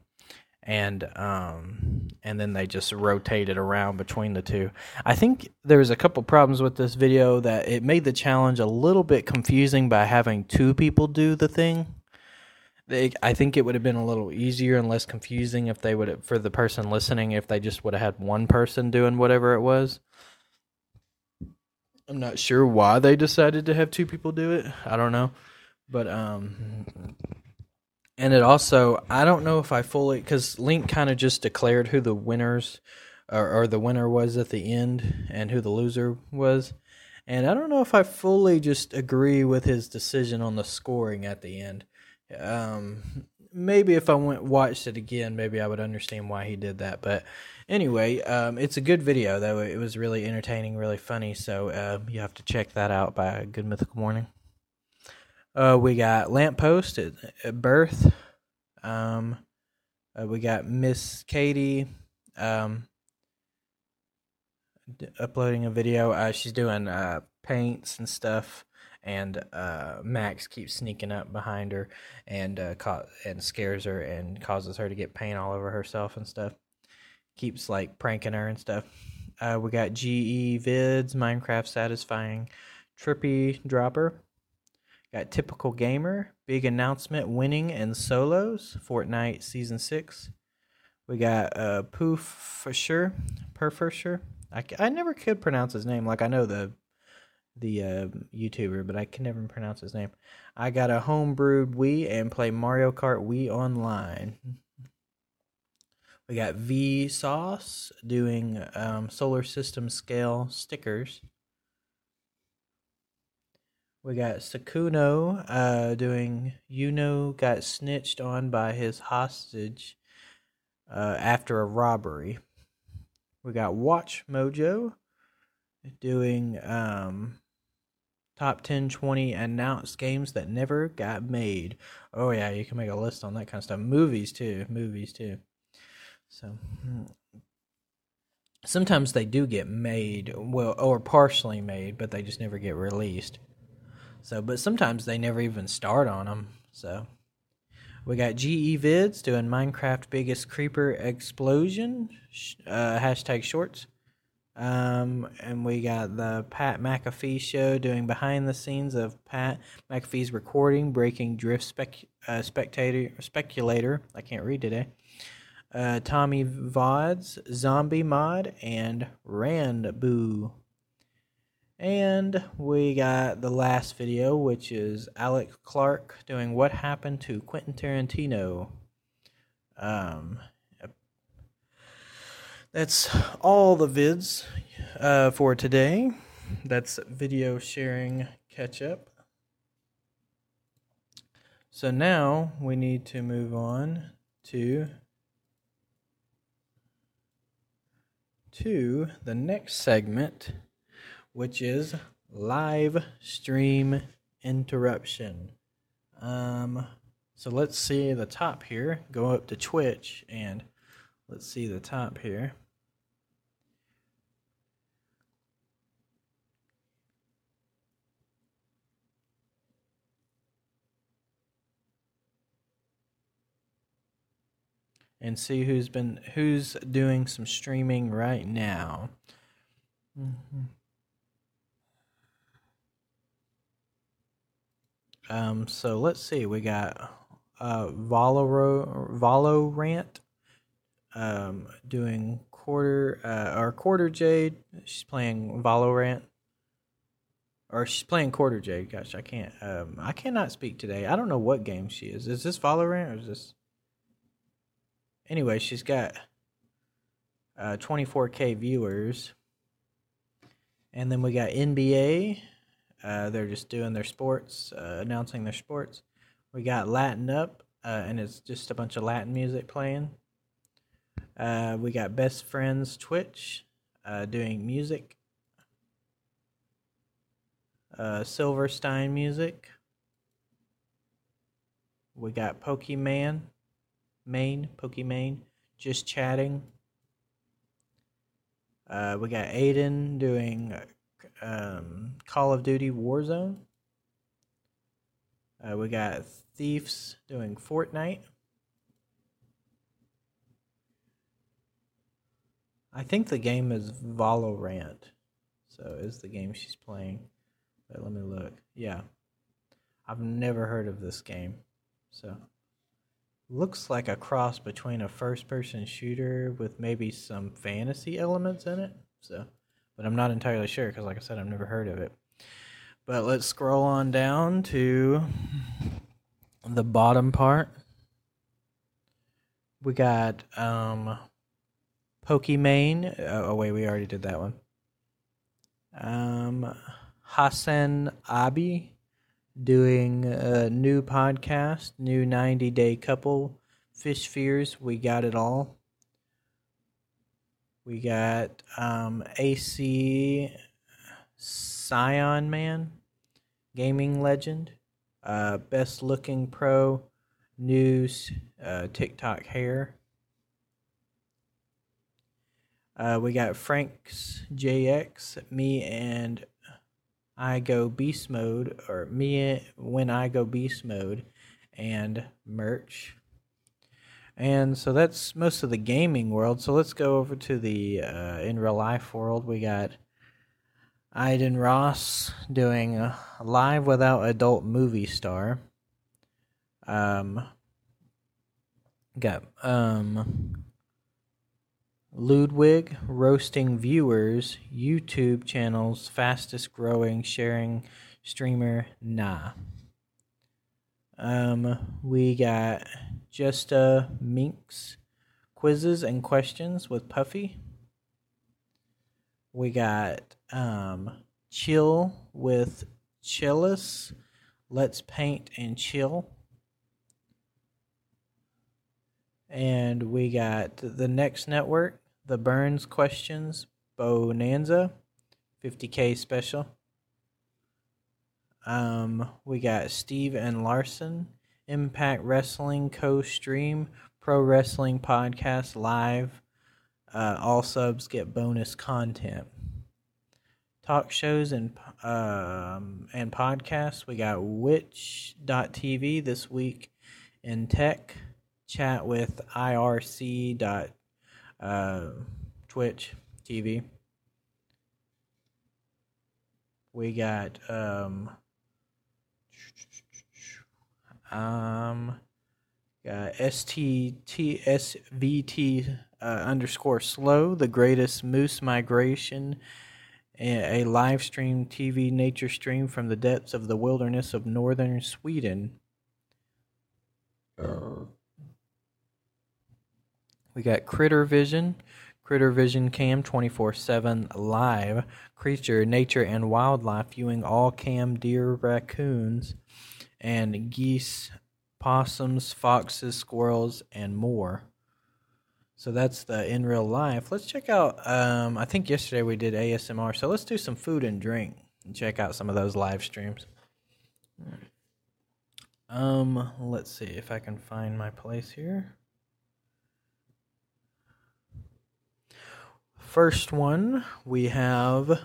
Speaker 9: and um, and then they just rotated around between the two. I think there was a couple problems with this video that it made the challenge a little bit confusing by having two people do the thing they, I think it would have been a little easier and less confusing if they would for the person listening if they just would have had one person doing whatever it was. I'm not sure why they decided to have two people do it. I don't know, but um, and it also I don't know if I fully because Link kind of just declared who the winners or, or the winner was at the end and who the loser was, and I don't know if I fully just agree with his decision on the scoring at the end. Um, maybe if I went watched it again, maybe I would understand why he did that. But anyway, um, it's a good video though. It was really entertaining, really funny. So uh, you have to check that out by Good Mythical Morning. Uh, we got Lamppost at, at birth. Um, uh, we got Miss Katie. Um, d- uploading a video. Uh, she's doing uh, paints and stuff, and uh, Max keeps sneaking up behind her and uh, and scares her and causes her to get paint all over herself and stuff. Keeps like pranking her and stuff. Uh, we got GE Vids, Minecraft Satisfying, Trippy Dropper. Got Typical Gamer, big announcement winning and solos, Fortnite Season 6. We got uh, Poof for sure, Per sure. I, I never could pronounce his name. Like I know the the uh, YouTuber, but I can never pronounce his name. I got a homebrewed Wii and play Mario Kart Wii online. We got Vsauce doing um, solar system scale stickers. We got Sykkuno uh, doing Yuno got snitched on by his hostage uh, after a robbery. We got Watch Mojo doing um, top 10, 20 announced games that never got made. Oh, yeah, you can make a list on that kind of stuff. Movies, too. Movies, too. So, hmm. sometimes they do get made, well, or partially made, but they just never get released. So, but sometimes they never even start on them. So, we got GE Vids doing Minecraft Biggest Creeper Explosion, uh, hashtag shorts. Um, and we got the Pat McAfee show doing behind the scenes of Pat McAfee's recording, breaking drift spec, uh, spectator speculator. I can't read today. Uh, Tommy Vods, Zombie Mod, and Ranboo. And we got the last video, which is Alec Clark doing What Happened to Quentin Tarantino. Um, that's all the vids uh, for today. That's video sharing catch up. So now we need to move on to to the next segment, which is live stream interruption. Um, so let's see the top here. Go up to Twitch and let's see the top here. And see who's been who's doing some streaming right now. Mm-hmm. Um, so let's see. We got uh Valoro Valorant um doing quarter uh or quarter Jade. She's playing Valorant. Or she's playing quarter Jade. Gosh, I can't um I cannot speak today. I don't know what game she is. Is this Valorant or is this anyway, she's got uh, 24k viewers, and then we got NBA. Uh, they're just doing their sports, uh, announcing their sports. We got Latin Up, uh, and it's just a bunch of Latin music playing. Uh, we got Best Friends Twitch uh, doing music. Silverstein music. We got Pokemon Main, Pokemon, just chatting. Uh, we got Aiden doing um, Call of Duty Warzone. Uh, we got Thieves doing Fortnite. I think the game is Valorant. So is the game she's playing. But let me look. Yeah. I've never heard of this game. So looks like a cross between a first person shooter with maybe some fantasy elements in it. So, but I'm not entirely sure because, like I said, I've never heard of it. But let's scroll on down to the bottom part. We got um, Pokimane. Oh, oh, wait, we already did that one. Um, Hassan Abi doing a new podcast, new 90 day couple, Fish Fears. We got it all. We got um, AC Scion Man, gaming legend, uh, best looking pro, news, uh, TikTok hair. Uh, we got Frank's JX, me and I go beast mode, or me when I go beast mode, and merch. And so that's most of the gaming world. So let's go over to the uh, in real life world. We got Adin Ross doing a live without adult movie star. Um, got um, Ludwig roasting viewers, YouTube channels, fastest growing sharing streamer, nah. Um, we got just a Minx quizzes and questions with Puffy. We got um chill with Chillis. Let's paint and chill. And we got the next network, the Burns questions, Bonanza, 50k special. Um, we got Steve and Larson, Impact Wrestling co stream, Pro Wrestling Podcast Live. Uh, all subs get bonus content. Talk shows and um, and podcasts. We got TWiT.tv this week in tech. Chat with IRC. Uh, Twitch TV. We got um, um, got STTSVT uh, underscore slow, the greatest moose migration, a, live stream TV nature stream from the depths of the wilderness of northern Sweden. We got Critter Vision, Critter Vision Cam 24 7 live, creature, nature, and wildlife viewing all cam deer, raccoons and geese, possums, foxes, squirrels, and more. So that's the in real life. Let's check out. Um, I think yesterday we did ASMR, so let's do some food and drink and check out some of those live streams. Um, let's see if I can find my place here. First one we have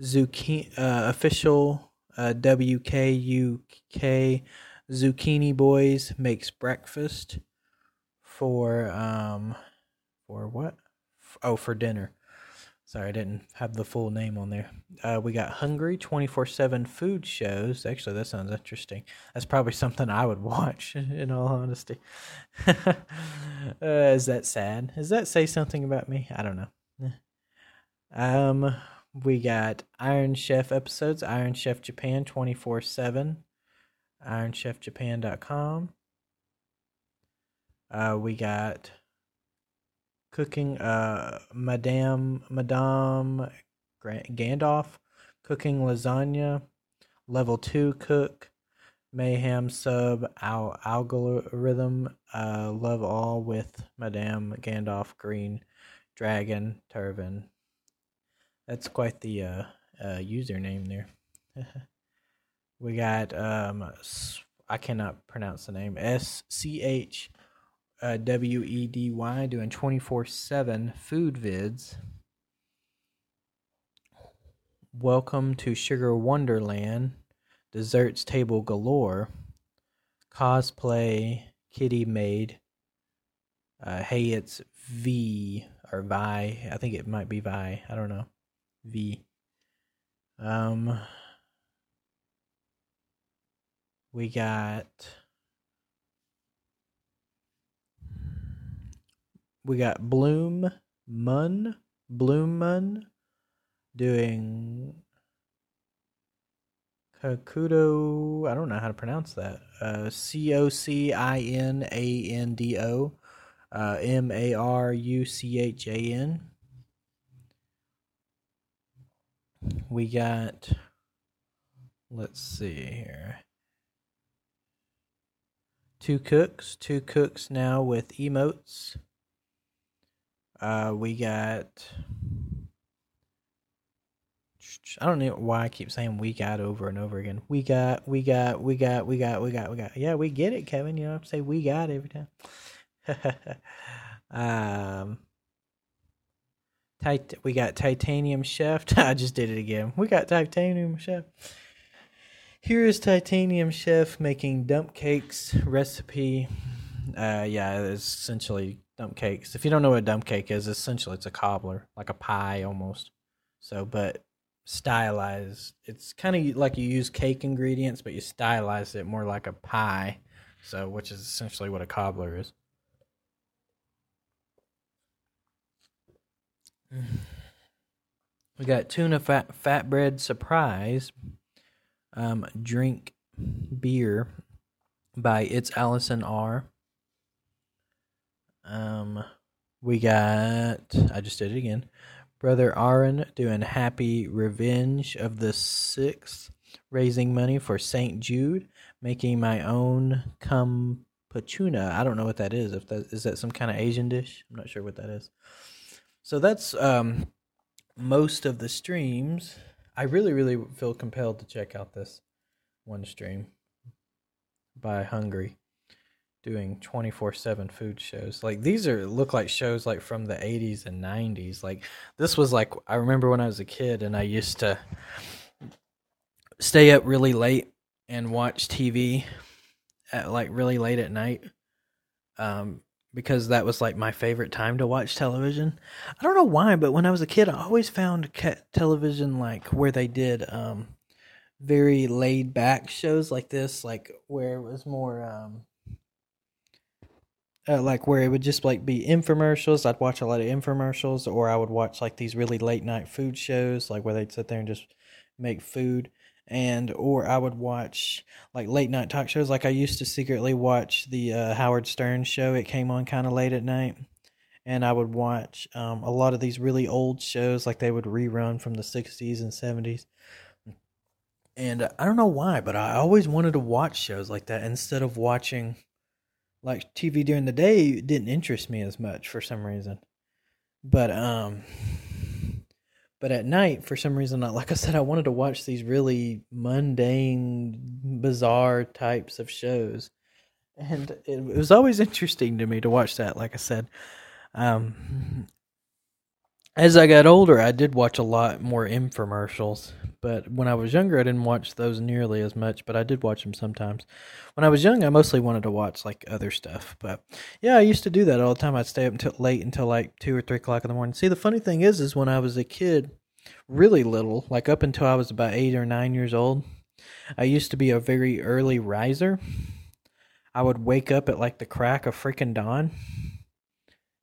Speaker 9: zucchini uh, official uh, WKUK Zucchini Boys makes breakfast for um for what? Oh, for dinner. Sorry, I didn't have the full name on there. Uh, we got Hungry 24 7 food shows. Actually, that sounds interesting. That's probably something I would watch, in all honesty. uh, is that sad? Does that say something about me? I don't know. Um, we got Iron Chef episodes, Iron Chef Japan 24 7, IronChefJapan.com. Uh, we got cooking, uh, Madame, Madame Gandalf, cooking lasagna, level 2 cook, Mayhem sub, al- algorithm, uh, love all with Madame Gandalf, green dragon, turban. That's quite the uh, uh, username there. we got um, I cannot pronounce the name S C H W E D Y doing twenty four seven food vids. Welcome to Sugar Wonderland, desserts table galore, cosplay kitty made. Uh, hey, it's V or Vi. I think it might be Vi. I don't know. V. Um, we got we got Bloom Mun Bloom Mun doing Kokudo. I don't know how to pronounce that. Uh, C O C I N A N D O, uh, M A R U C H A N. We got. Let's see here. Two cooks, two cooks now with emotes. Uh, we got. I don't know why I keep saying we got over and over again. We got, we got, we got, we got, we got, we got. Yeah, we get it, Kevin. You don't have to say we got every time. um, tit- we got titanium chef. I just did it again. We got titanium chef. Here is titanium chef making dump cakes recipe. Uh, yeah, it's essentially dump cakes. If you don't know what a dump cake is, essentially it's a cobbler, like a pie almost. So, but stylized. It's kind of like you use cake ingredients, but you stylize it more like a pie. So, which is essentially what a cobbler is. We got tuna fat bread surprise. Um, drink beer by It's Allison R. Um, we got I just did it again. Brother Aaron doing Happy Revenge of the Sixth, raising money for St. Jude, making my own campachuna. I don't know what that is. If that is that some kind of Asian dish, I'm not sure what that is. So that's um most of the streams. I really, really feel compelled to check out this one stream by Hungry doing 24/7 food shows. Like these are look like shows like from the 80s and 90s. Like this was like I remember when I was a kid and I used to stay up really late and watch TV at like really late at night. Um because that was like my favorite time to watch television. I don't know why, but when I was a kid, I always found television like where they did um very laid back shows like this, like where it was more um uh, like where it would just like be infomercials. I'd watch a lot of infomercials, or I would watch like these really late night food shows, like where they'd sit there and just make food, and or I would watch like late night talk shows. Like I used to secretly watch the uh, Howard Stern show. It came on kind of late at night, and I would watch um, a lot of these really old shows, like they would rerun from the '60s and '70s. And I don't know why, but I always wanted to watch shows like that instead of watching like TV during the day didn't interest me as much for some reason. But um but at night for some reason like I said I wanted to watch these really mundane bizarre types of shows. And it, was always interesting to me to watch that like I said. Um as I got older, I did watch a lot more infomercials, but when I was younger, I didn't watch those nearly as much, but I did watch them sometimes. When I was young, I mostly wanted to watch like other stuff, but yeah, I used to do that all the time. I'd stay up until late until like two or three o'clock in the morning. See, the funny thing is, is when I was a kid, really little, like up until I was about eight or nine years old, I used to be a very early riser. I would wake up at like the crack of freaking dawn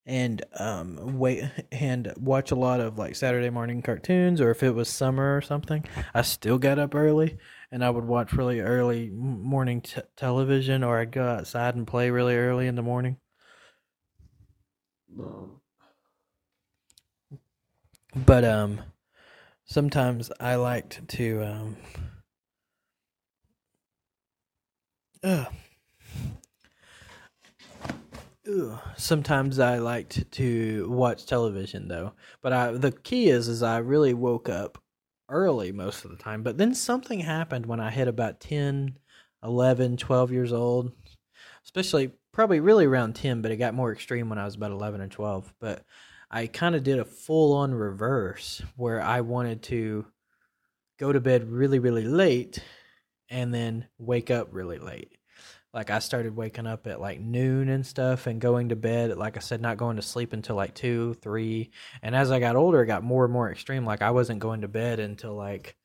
Speaker 9: and um wait and watch a lot of like Saturday morning cartoons or if it was summer or something I still got up early and I would watch really early morning t- television or I'd go outside and play really early in the morning. But um sometimes I liked to um uh, Sometimes I liked to watch television though, but I the key is is I really woke up early most of the time. But then something happened when I hit about 10, 11, 12 years old. Especially probably really around 10, but it got more extreme when I was about 11 or 12. But I kind of did a full on reverse where I wanted to go to bed really really late and then wake up really late like I started waking up at like noon and stuff and going to bed like I said not going to sleep until like 2 3 and as I got older it got more and more extreme. Like I wasn't going to bed until like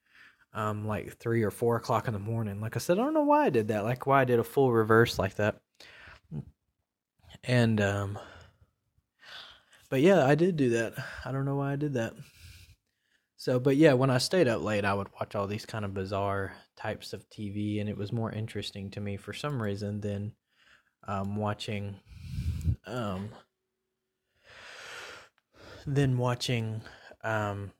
Speaker 9: um like 3 or 4 o'clock in the morning. Like I said I don't know why I did that like why I did a full reverse like that. And um but yeah I did do that. I don't know why I did that So, but yeah, when I stayed up late, I would watch all these kind of bizarre types of TV, and it was more interesting to me for some reason than um, watching, um, than watching um,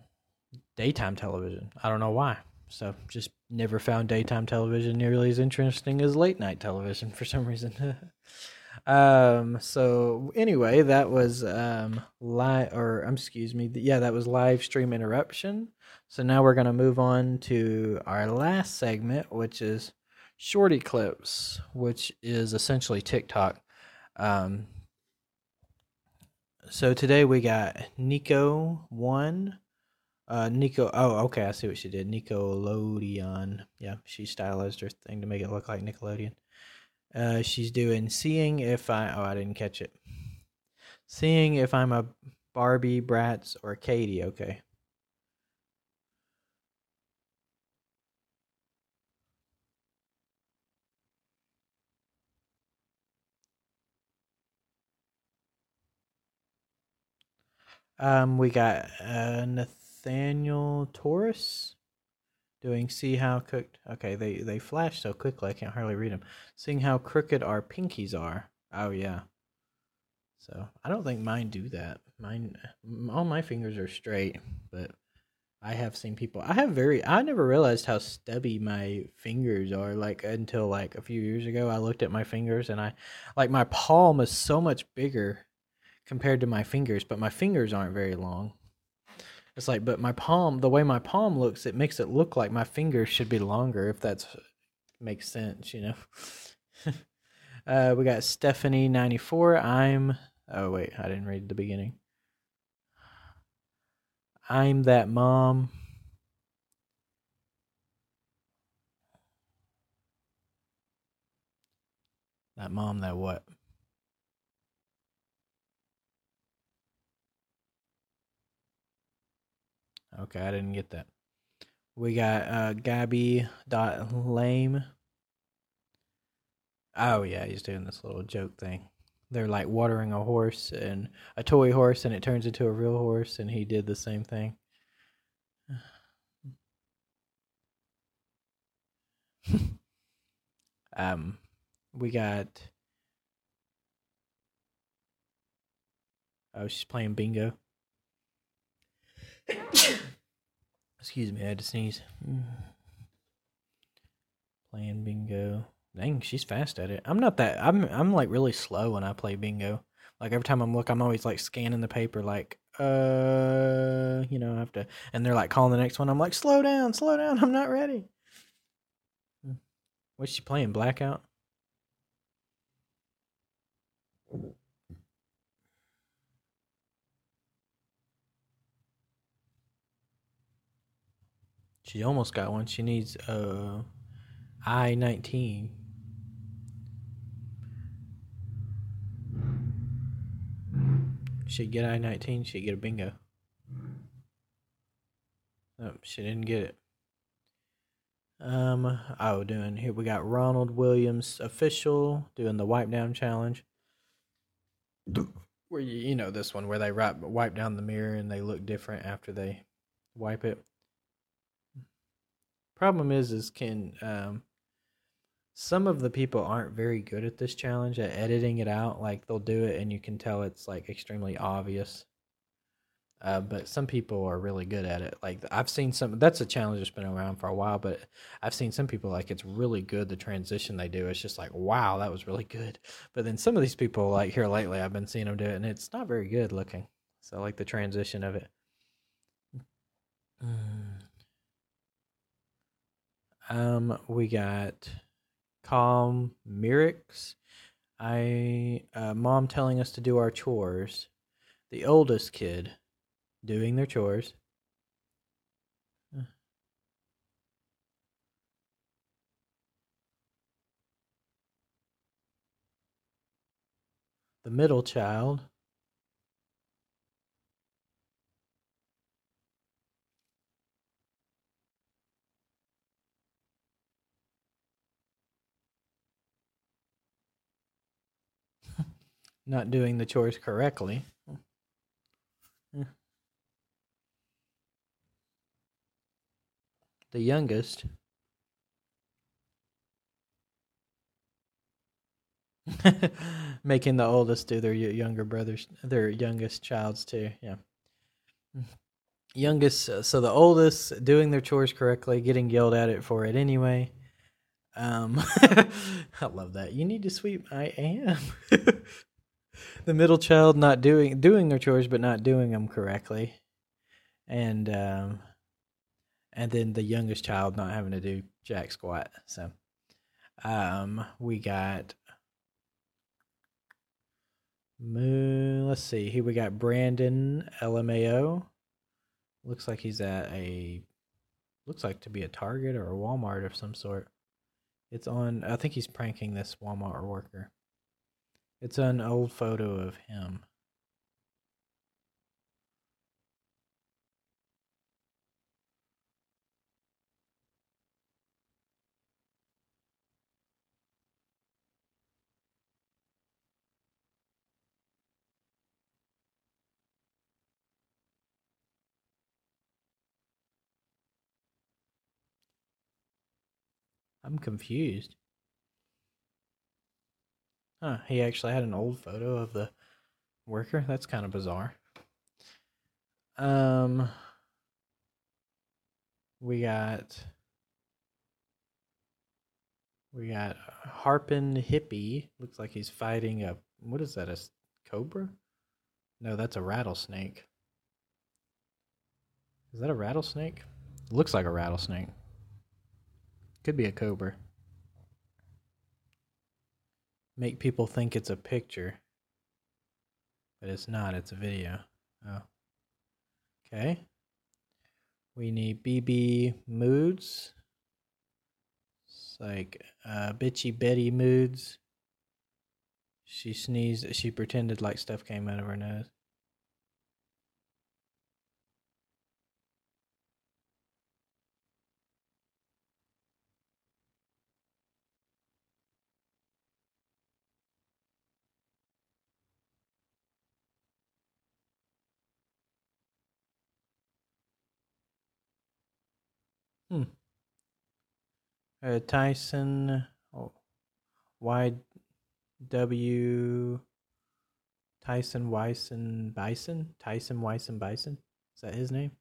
Speaker 9: daytime television. I don't know why. So, just never found daytime television nearly as interesting as late night television for some reason. Um. So anyway, that was um live or um, excuse me, yeah, that was live stream interruption. So now we're gonna move on to our last segment, which is shorty clips, which is essentially TikTok. Um. So today we got Nico one. Uh, Nico. Oh, okay. I see what she did. Nickelodeon. Yeah, she stylized her thing to make it look like Nickelodeon. Uh, she's doing seeing if I oh I didn't catch it. Seeing if I'm a Barbie, Bratz, or Katie. Okay. Um, we got uh, Nathaniel Taurus doing see how cooked okay they they flash so quickly i can't hardly read them seeing how crooked our pinkies are. Oh yeah. So i don't think mine do that. Mine all my fingers are straight but i have seen people i have very i never realized how stubby my fingers are like until like a few years ago i looked at my fingers and i like my palm is so much bigger compared to my fingers but my fingers aren't very long it's like, but my palm, the way my palm looks, it makes it look like my fingers should be longer, if that's makes sense, you know. uh, we got Stephanie ninety four. I'm. Oh wait, I didn't read the beginning. I'm that mom. That mom. That what? Okay, I didn't get that. We got uh Gabby dot lame. Oh yeah, he's doing this little joke thing. They're like watering a horse and a toy horse and it turns into a real horse and he did the same thing. um we got Oh, she's playing bingo. Excuse me, I had to sneeze. Playing bingo. Dang, she's fast at it. I'm not that. I'm I'm like really slow when I play bingo. Like every time I'm look, I'm always like scanning the paper, like uh, you know, I have to. And they're like calling the next one. I'm like, slow down, slow down. I'm not ready. What's she playing? Blackout. She almost got one. She needs uh I nineteen. She'd get I nineteen, she'd get a bingo. Oh, she didn't get it. Um oh doing here we got Ronald Williams official doing the wipe down challenge. Where you you know this one where they wipe wipe down the mirror and they look different after they wipe it. Problem is, is can um, some of the people aren't very good at this challenge at editing it out. Like they'll do it, and you can tell it's like extremely obvious. Uh, but some people are really good at it. Like I've seen some. That's a challenge that's been around for a while, but I've seen some people like it's really good. The transition they do, it's just like wow, that was really good. But then some of these people, like here lately, I've been seeing them do it, and it's not very good looking. So like the transition of it. Um, we got Calm Mirix. I uh, mom telling us to do our chores. The oldest kid doing their chores. The middle child. Not doing the chores correctly. the youngest. Making the oldest do their younger brothers, their youngest child's too. Yeah. Youngest, uh, so the oldest doing their chores correctly, getting yelled at it for it anyway. Um, I love that. You need to sweep. I am. the middle child not doing doing their chores but not doing them correctly, and um, and then the youngest child not having to do jack squat. So, um, we got. Let's see. Here we got Brandon LMAO. Looks like he's at a. Looks like to be a Target or a Walmart of some sort. It's on. I think he's pranking this Walmart worker. It's an old photo of him. I'm confused. Huh, he actually had an old photo of the worker. That's kind of bizarre. Um we got we got Harpin Hippie. Looks like he's fighting a what is that? A cobra? No, that's a rattlesnake. Is that a rattlesnake? looks like a rattlesnake. Could be a cobra. Make people think it's a picture. But it's not, it's a video. Oh. Okay. We need BB moods. It's like uh bitchy Betty moods. She sneezed she pretended like stuff came out of her nose. Hmm. Uh, Tyson oh, Y W Tyson Wyson Bison Tyson Wyson Bison is that his name?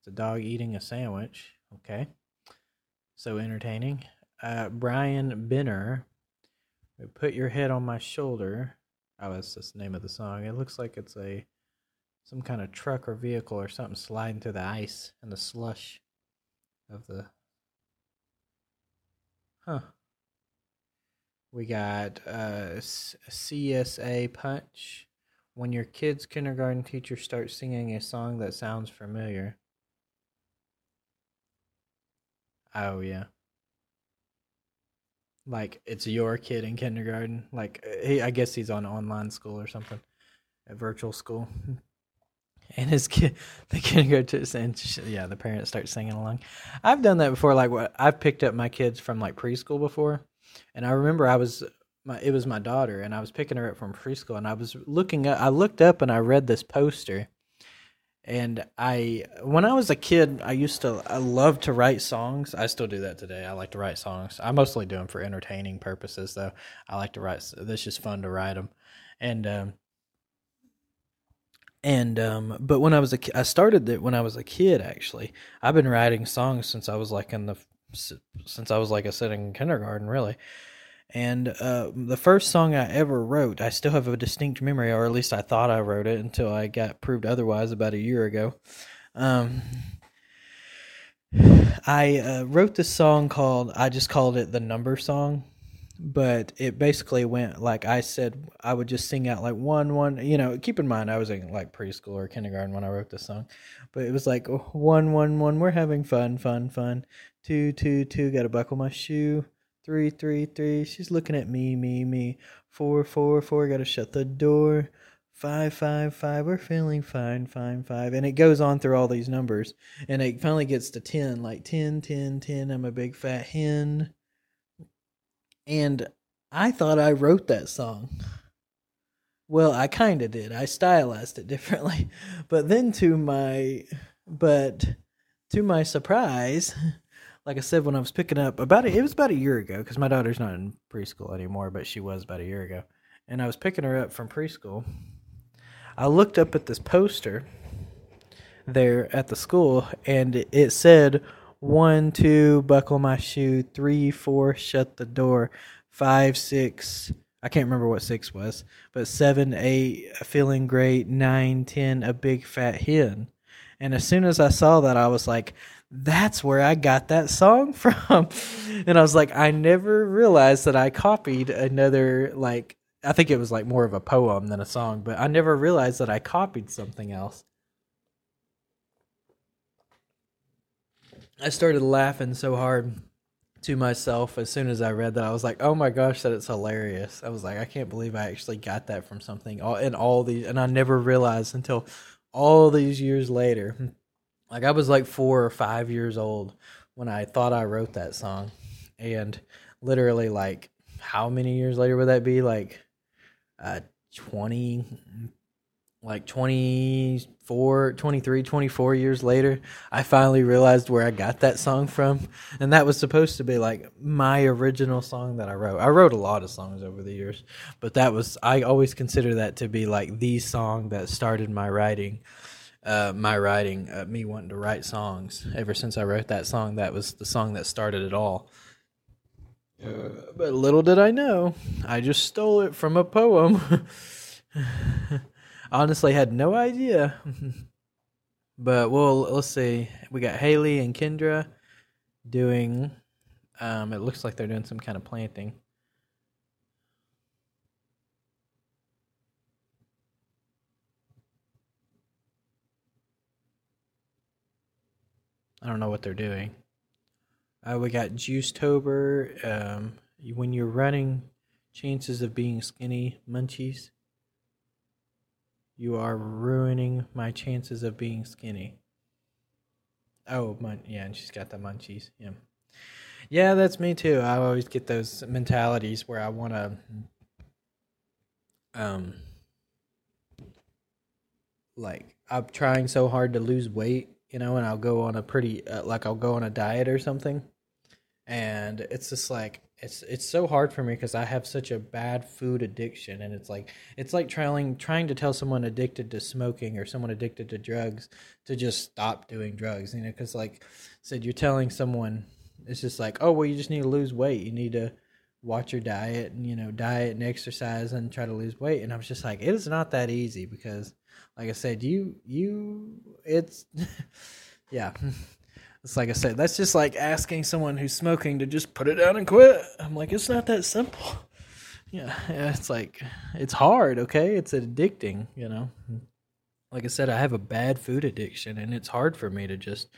Speaker 9: It's a dog eating a sandwich. Okay, so entertaining. Uh, Brian Benner, put your head on my shoulder. Oh, that's the name of the song. It looks like it's a some kind of truck or vehicle or something sliding through the ice and the slush of the huh. We got uh S- csa punch. When your kid's kindergarten teacher starts singing a song that sounds familiar. Oh yeah. Like it's your kid in kindergarten? Like he i guess he's on online school or something at virtual school and his kid the kindergarten and sh- yeah the parents start singing along. I've done that before like what i've picked up my kids from like preschool before. And i remember i was my it was my daughter and i was picking her up from preschool and i was looking up i looked up and i read this poster. And i when i was a kid i used to i loved to write songs. I still do that today. I like to write songs. I mostly do them for entertaining purposes though. I like to write it's just fun to write them and um and um but when i was a i started it when i was a kid actually. I've been writing songs since i was like in the since i was like a sitting in kindergarten really. And uh the first song i ever wrote i still have a distinct memory or at least i thought i wrote it until i got proved otherwise about a year ago. Um i uh, wrote this song called i just called it the number song but it basically went like I said I would just sing out like one one you know keep in mind I was in like preschool or kindergarten when I wrote this song but it was like oh, one one one we're having fun fun fun. Two two two gotta buckle my shoe. Three three three she's looking at me me me. Four four four gotta shut the door. Five five five we're feeling fine fine five. And it goes on through all these numbers and it finally gets to 10 like 10 10 10 i'm a big fat hen and I thought I wrote that song. Well, I kind of did. I stylized it differently. But then to my but to my surprise, like I said when I was picking up about it, it was about a year ago because my daughter's not in preschool anymore, but she was about a year ago, and I was picking her up from preschool. I looked up at this poster there at the school, and it said one, two, buckle my shoe, three, four, shut the door, five, six. I can't remember what six was, but seven, eight, feeling great, nine, ten, a big fat hen. And as soon as I saw that, I was like, that's where I got that song from. and I was like, I never realized that I copied another, like, I think it was like more of a poem than a song, but I never realized that I copied something else. I started laughing so hard to myself as soon as I read that. I was like, "Oh my gosh, that it's hilarious!" I was like, "I can't believe I actually got that from something." All in all these, and I never realized until all these years later. Like I was like four or five years old when I thought I wrote that song, and literally like how many years later would that be? Like uh, twenty like 24 23 24 years later i finally realized where i got that song from. And that was supposed to be like my original song that i wrote. I wrote a lot of songs over the years but that was i always consider that to be like the song that started my writing uh, my writing uh, me wanting to write songs. Ever since i wrote that song that was the song that started it all. Uh, but little did i know i just stole it from a poem honestly had no idea. but well, let's see. We got Haley and Kendra doing. Um, it looks like they're doing some kind of planting. I don't know what they're doing. Uh, we got Juice Tober. Um, when you're running, chances of being skinny, munchies. You are ruining my chances of being skinny. Oh, mun- yeah, and she's got the munchies. Yeah, yeah, that's me too. I always get those mentalities where I want to, um, like I'm trying so hard to lose weight, you know, and I'll go on a pretty, uh, like I'll go on a diet or something, and it's just like it's it's so hard for me because I have such a bad food addiction, and it's like it's like trying trying to tell someone addicted to smoking or someone addicted to drugs to just stop doing drugs, you know, because like I said, you're telling someone it's just like, oh well, you just need to lose weight, you need to watch your diet and you know diet and exercise and try to lose weight, and I was just like, it is not that easy because, like I said, you you it's yeah. It's like I said, that's just like asking someone who's smoking to just put it down and quit. I'm like, it's not that simple. Yeah, yeah, it's like it's hard, okay? It's addicting, you know. Like I said, I have a bad food addiction and it's hard for me to just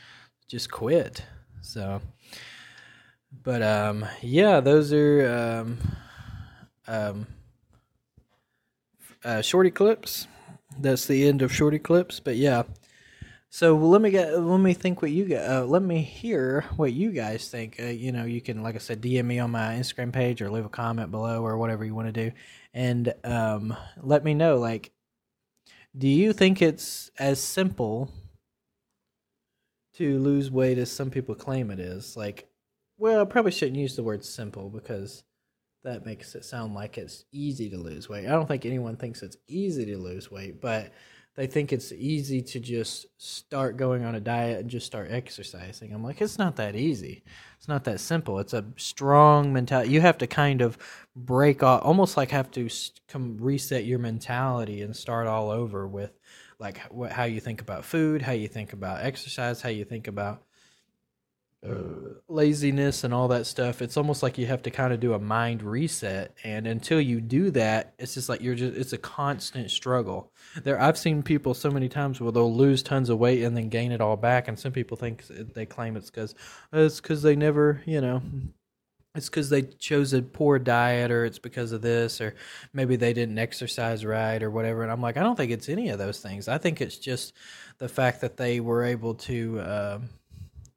Speaker 9: just quit. So but um yeah, those are um um uh shorty clips. That's the end of shorty clips, but yeah. So let me get let me think what you get. Uh, let me hear what you guys think. Uh, you know, you can like I said, DM me on my Instagram page or leave a comment below or whatever you want to do, and um, let me know. Like, do you think it's as simple to lose weight as some people claim it is? Like, well, I probably shouldn't use the word simple because that makes it sound like it's easy to lose weight. I don't think anyone thinks it's easy to lose weight, but they think it's easy to just start going on a diet and just start exercising. I'm like, it's not that easy. It's not that simple. It's a strong mentality. You have to kind of break off, almost like have to come reset your mentality and start all over with like what, how you think about food, how you think about exercise, how you think about laziness and all that stuff. It's almost like you have to kind of do a mind reset, and until you do that, it's just like you're just it's a constant struggle. There, I've seen people so many times where they'll lose tons of weight and then gain it all back, and some people think they claim it's because it's because they never, you know. It's because they chose a poor diet, or it's because of this, or maybe they didn't exercise right, or whatever. And I'm like, I don't think it's any of those things. I think it's just the fact that they were able to uh,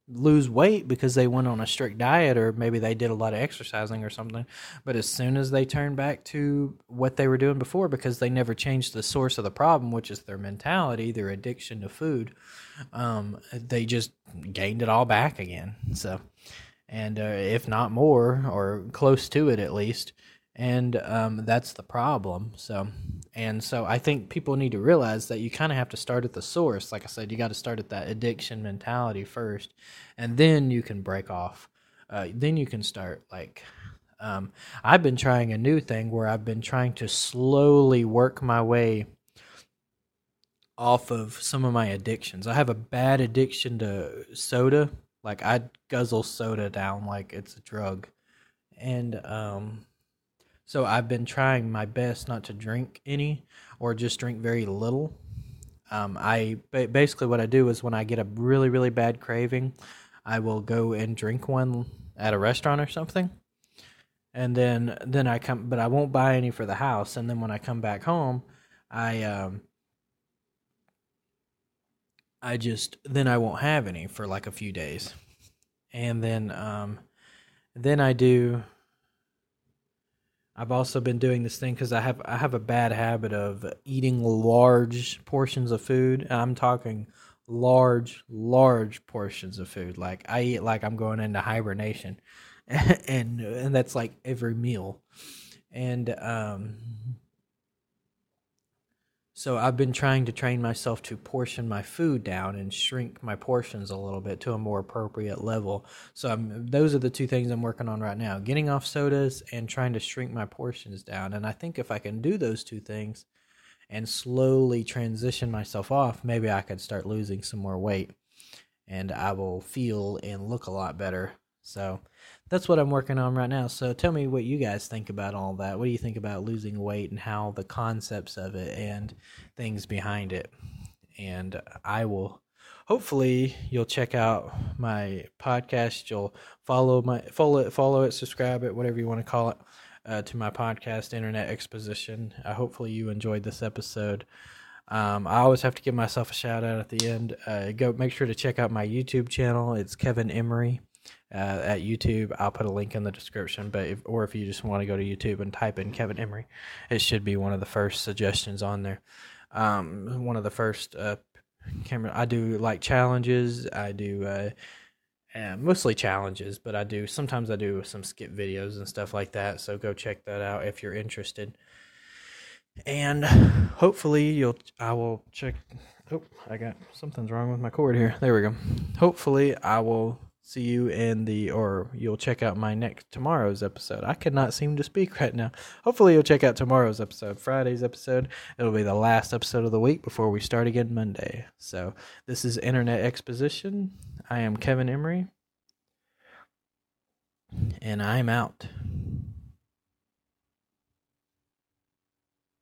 Speaker 9: lose weight because they went on a strict diet or maybe they did a lot of exercising or something. But as soon as they turn back to what they were doing before, because they never changed the source of the problem, which is their mentality, their addiction to food, um, they just gained it all back again. So, and uh, if not more or close to it at least. And um, that's the problem. So, and so I think people need to realize that you kind of have to start at the source. Like I said, you got to start at that addiction mentality first, and then you can break off. Uh, then you can start like. Um, I've been trying a new thing where I've been trying to slowly work my way off of some of my addictions. I have a bad addiction to soda. Like I guzzle soda down like it's a drug. And um so I've been trying my best not to drink any or just drink very little. Um, I basically what I do is when I get a really really bad craving, I will go and drink one at a restaurant or something, and then then I come, but I won't buy any for the house. And then when I come back home, I um, I just then I won't have any for like a few days, and then um, then I do I've also been doing this thing because I have I have a bad habit of eating large portions of food. I'm talking large, large portions of food. Like I eat like I'm going into hibernation, and and that's like every meal. And um, so I've been trying to train myself to portion my food down and shrink my portions a little bit to a more appropriate level. So I'm, those are the two things I'm working on right now: getting off sodas and trying to shrink my portions down. And I think if I can do those two things and slowly transition myself off, maybe I could start losing some more weight, and I will feel and look a lot better. So that's what I'm working on right now. So tell me what you guys think about all that. What do you think about losing weight and how the concepts of it and things behind it? And I will hopefully you'll check out my podcast. You'll follow my follow it, follow it, subscribe it, whatever you want to call it, uh, to my podcast, Internet Exposition. Uh, hopefully you enjoyed this episode. Um, I always have to give myself a shout out at the end. Uh, go make sure to check out my YouTube channel. It's Kevin Emery uh, at YouTube. I'll put a link in the description. But if, or if you just want to go to YouTube and type in Kevin Emery, it should be one of the first suggestions on there. Um, one of the first uh, camera. I do like challenges. I do uh, uh, mostly challenges, but I do sometimes I do some skip videos and stuff like that. So go check that out if you're interested. And hopefully you'll. I will check. Oh, I got something's wrong with my cord here. There we go. Hopefully I will see you in the or you'll check out my next tomorrow's episode. I cannot seem to speak right now. Hopefully you'll check out tomorrow's episode, Friday's episode. It'll be the last episode of the week before we start again Monday. So this is Internet Exposition. I am Kevin Emery. And I'm out.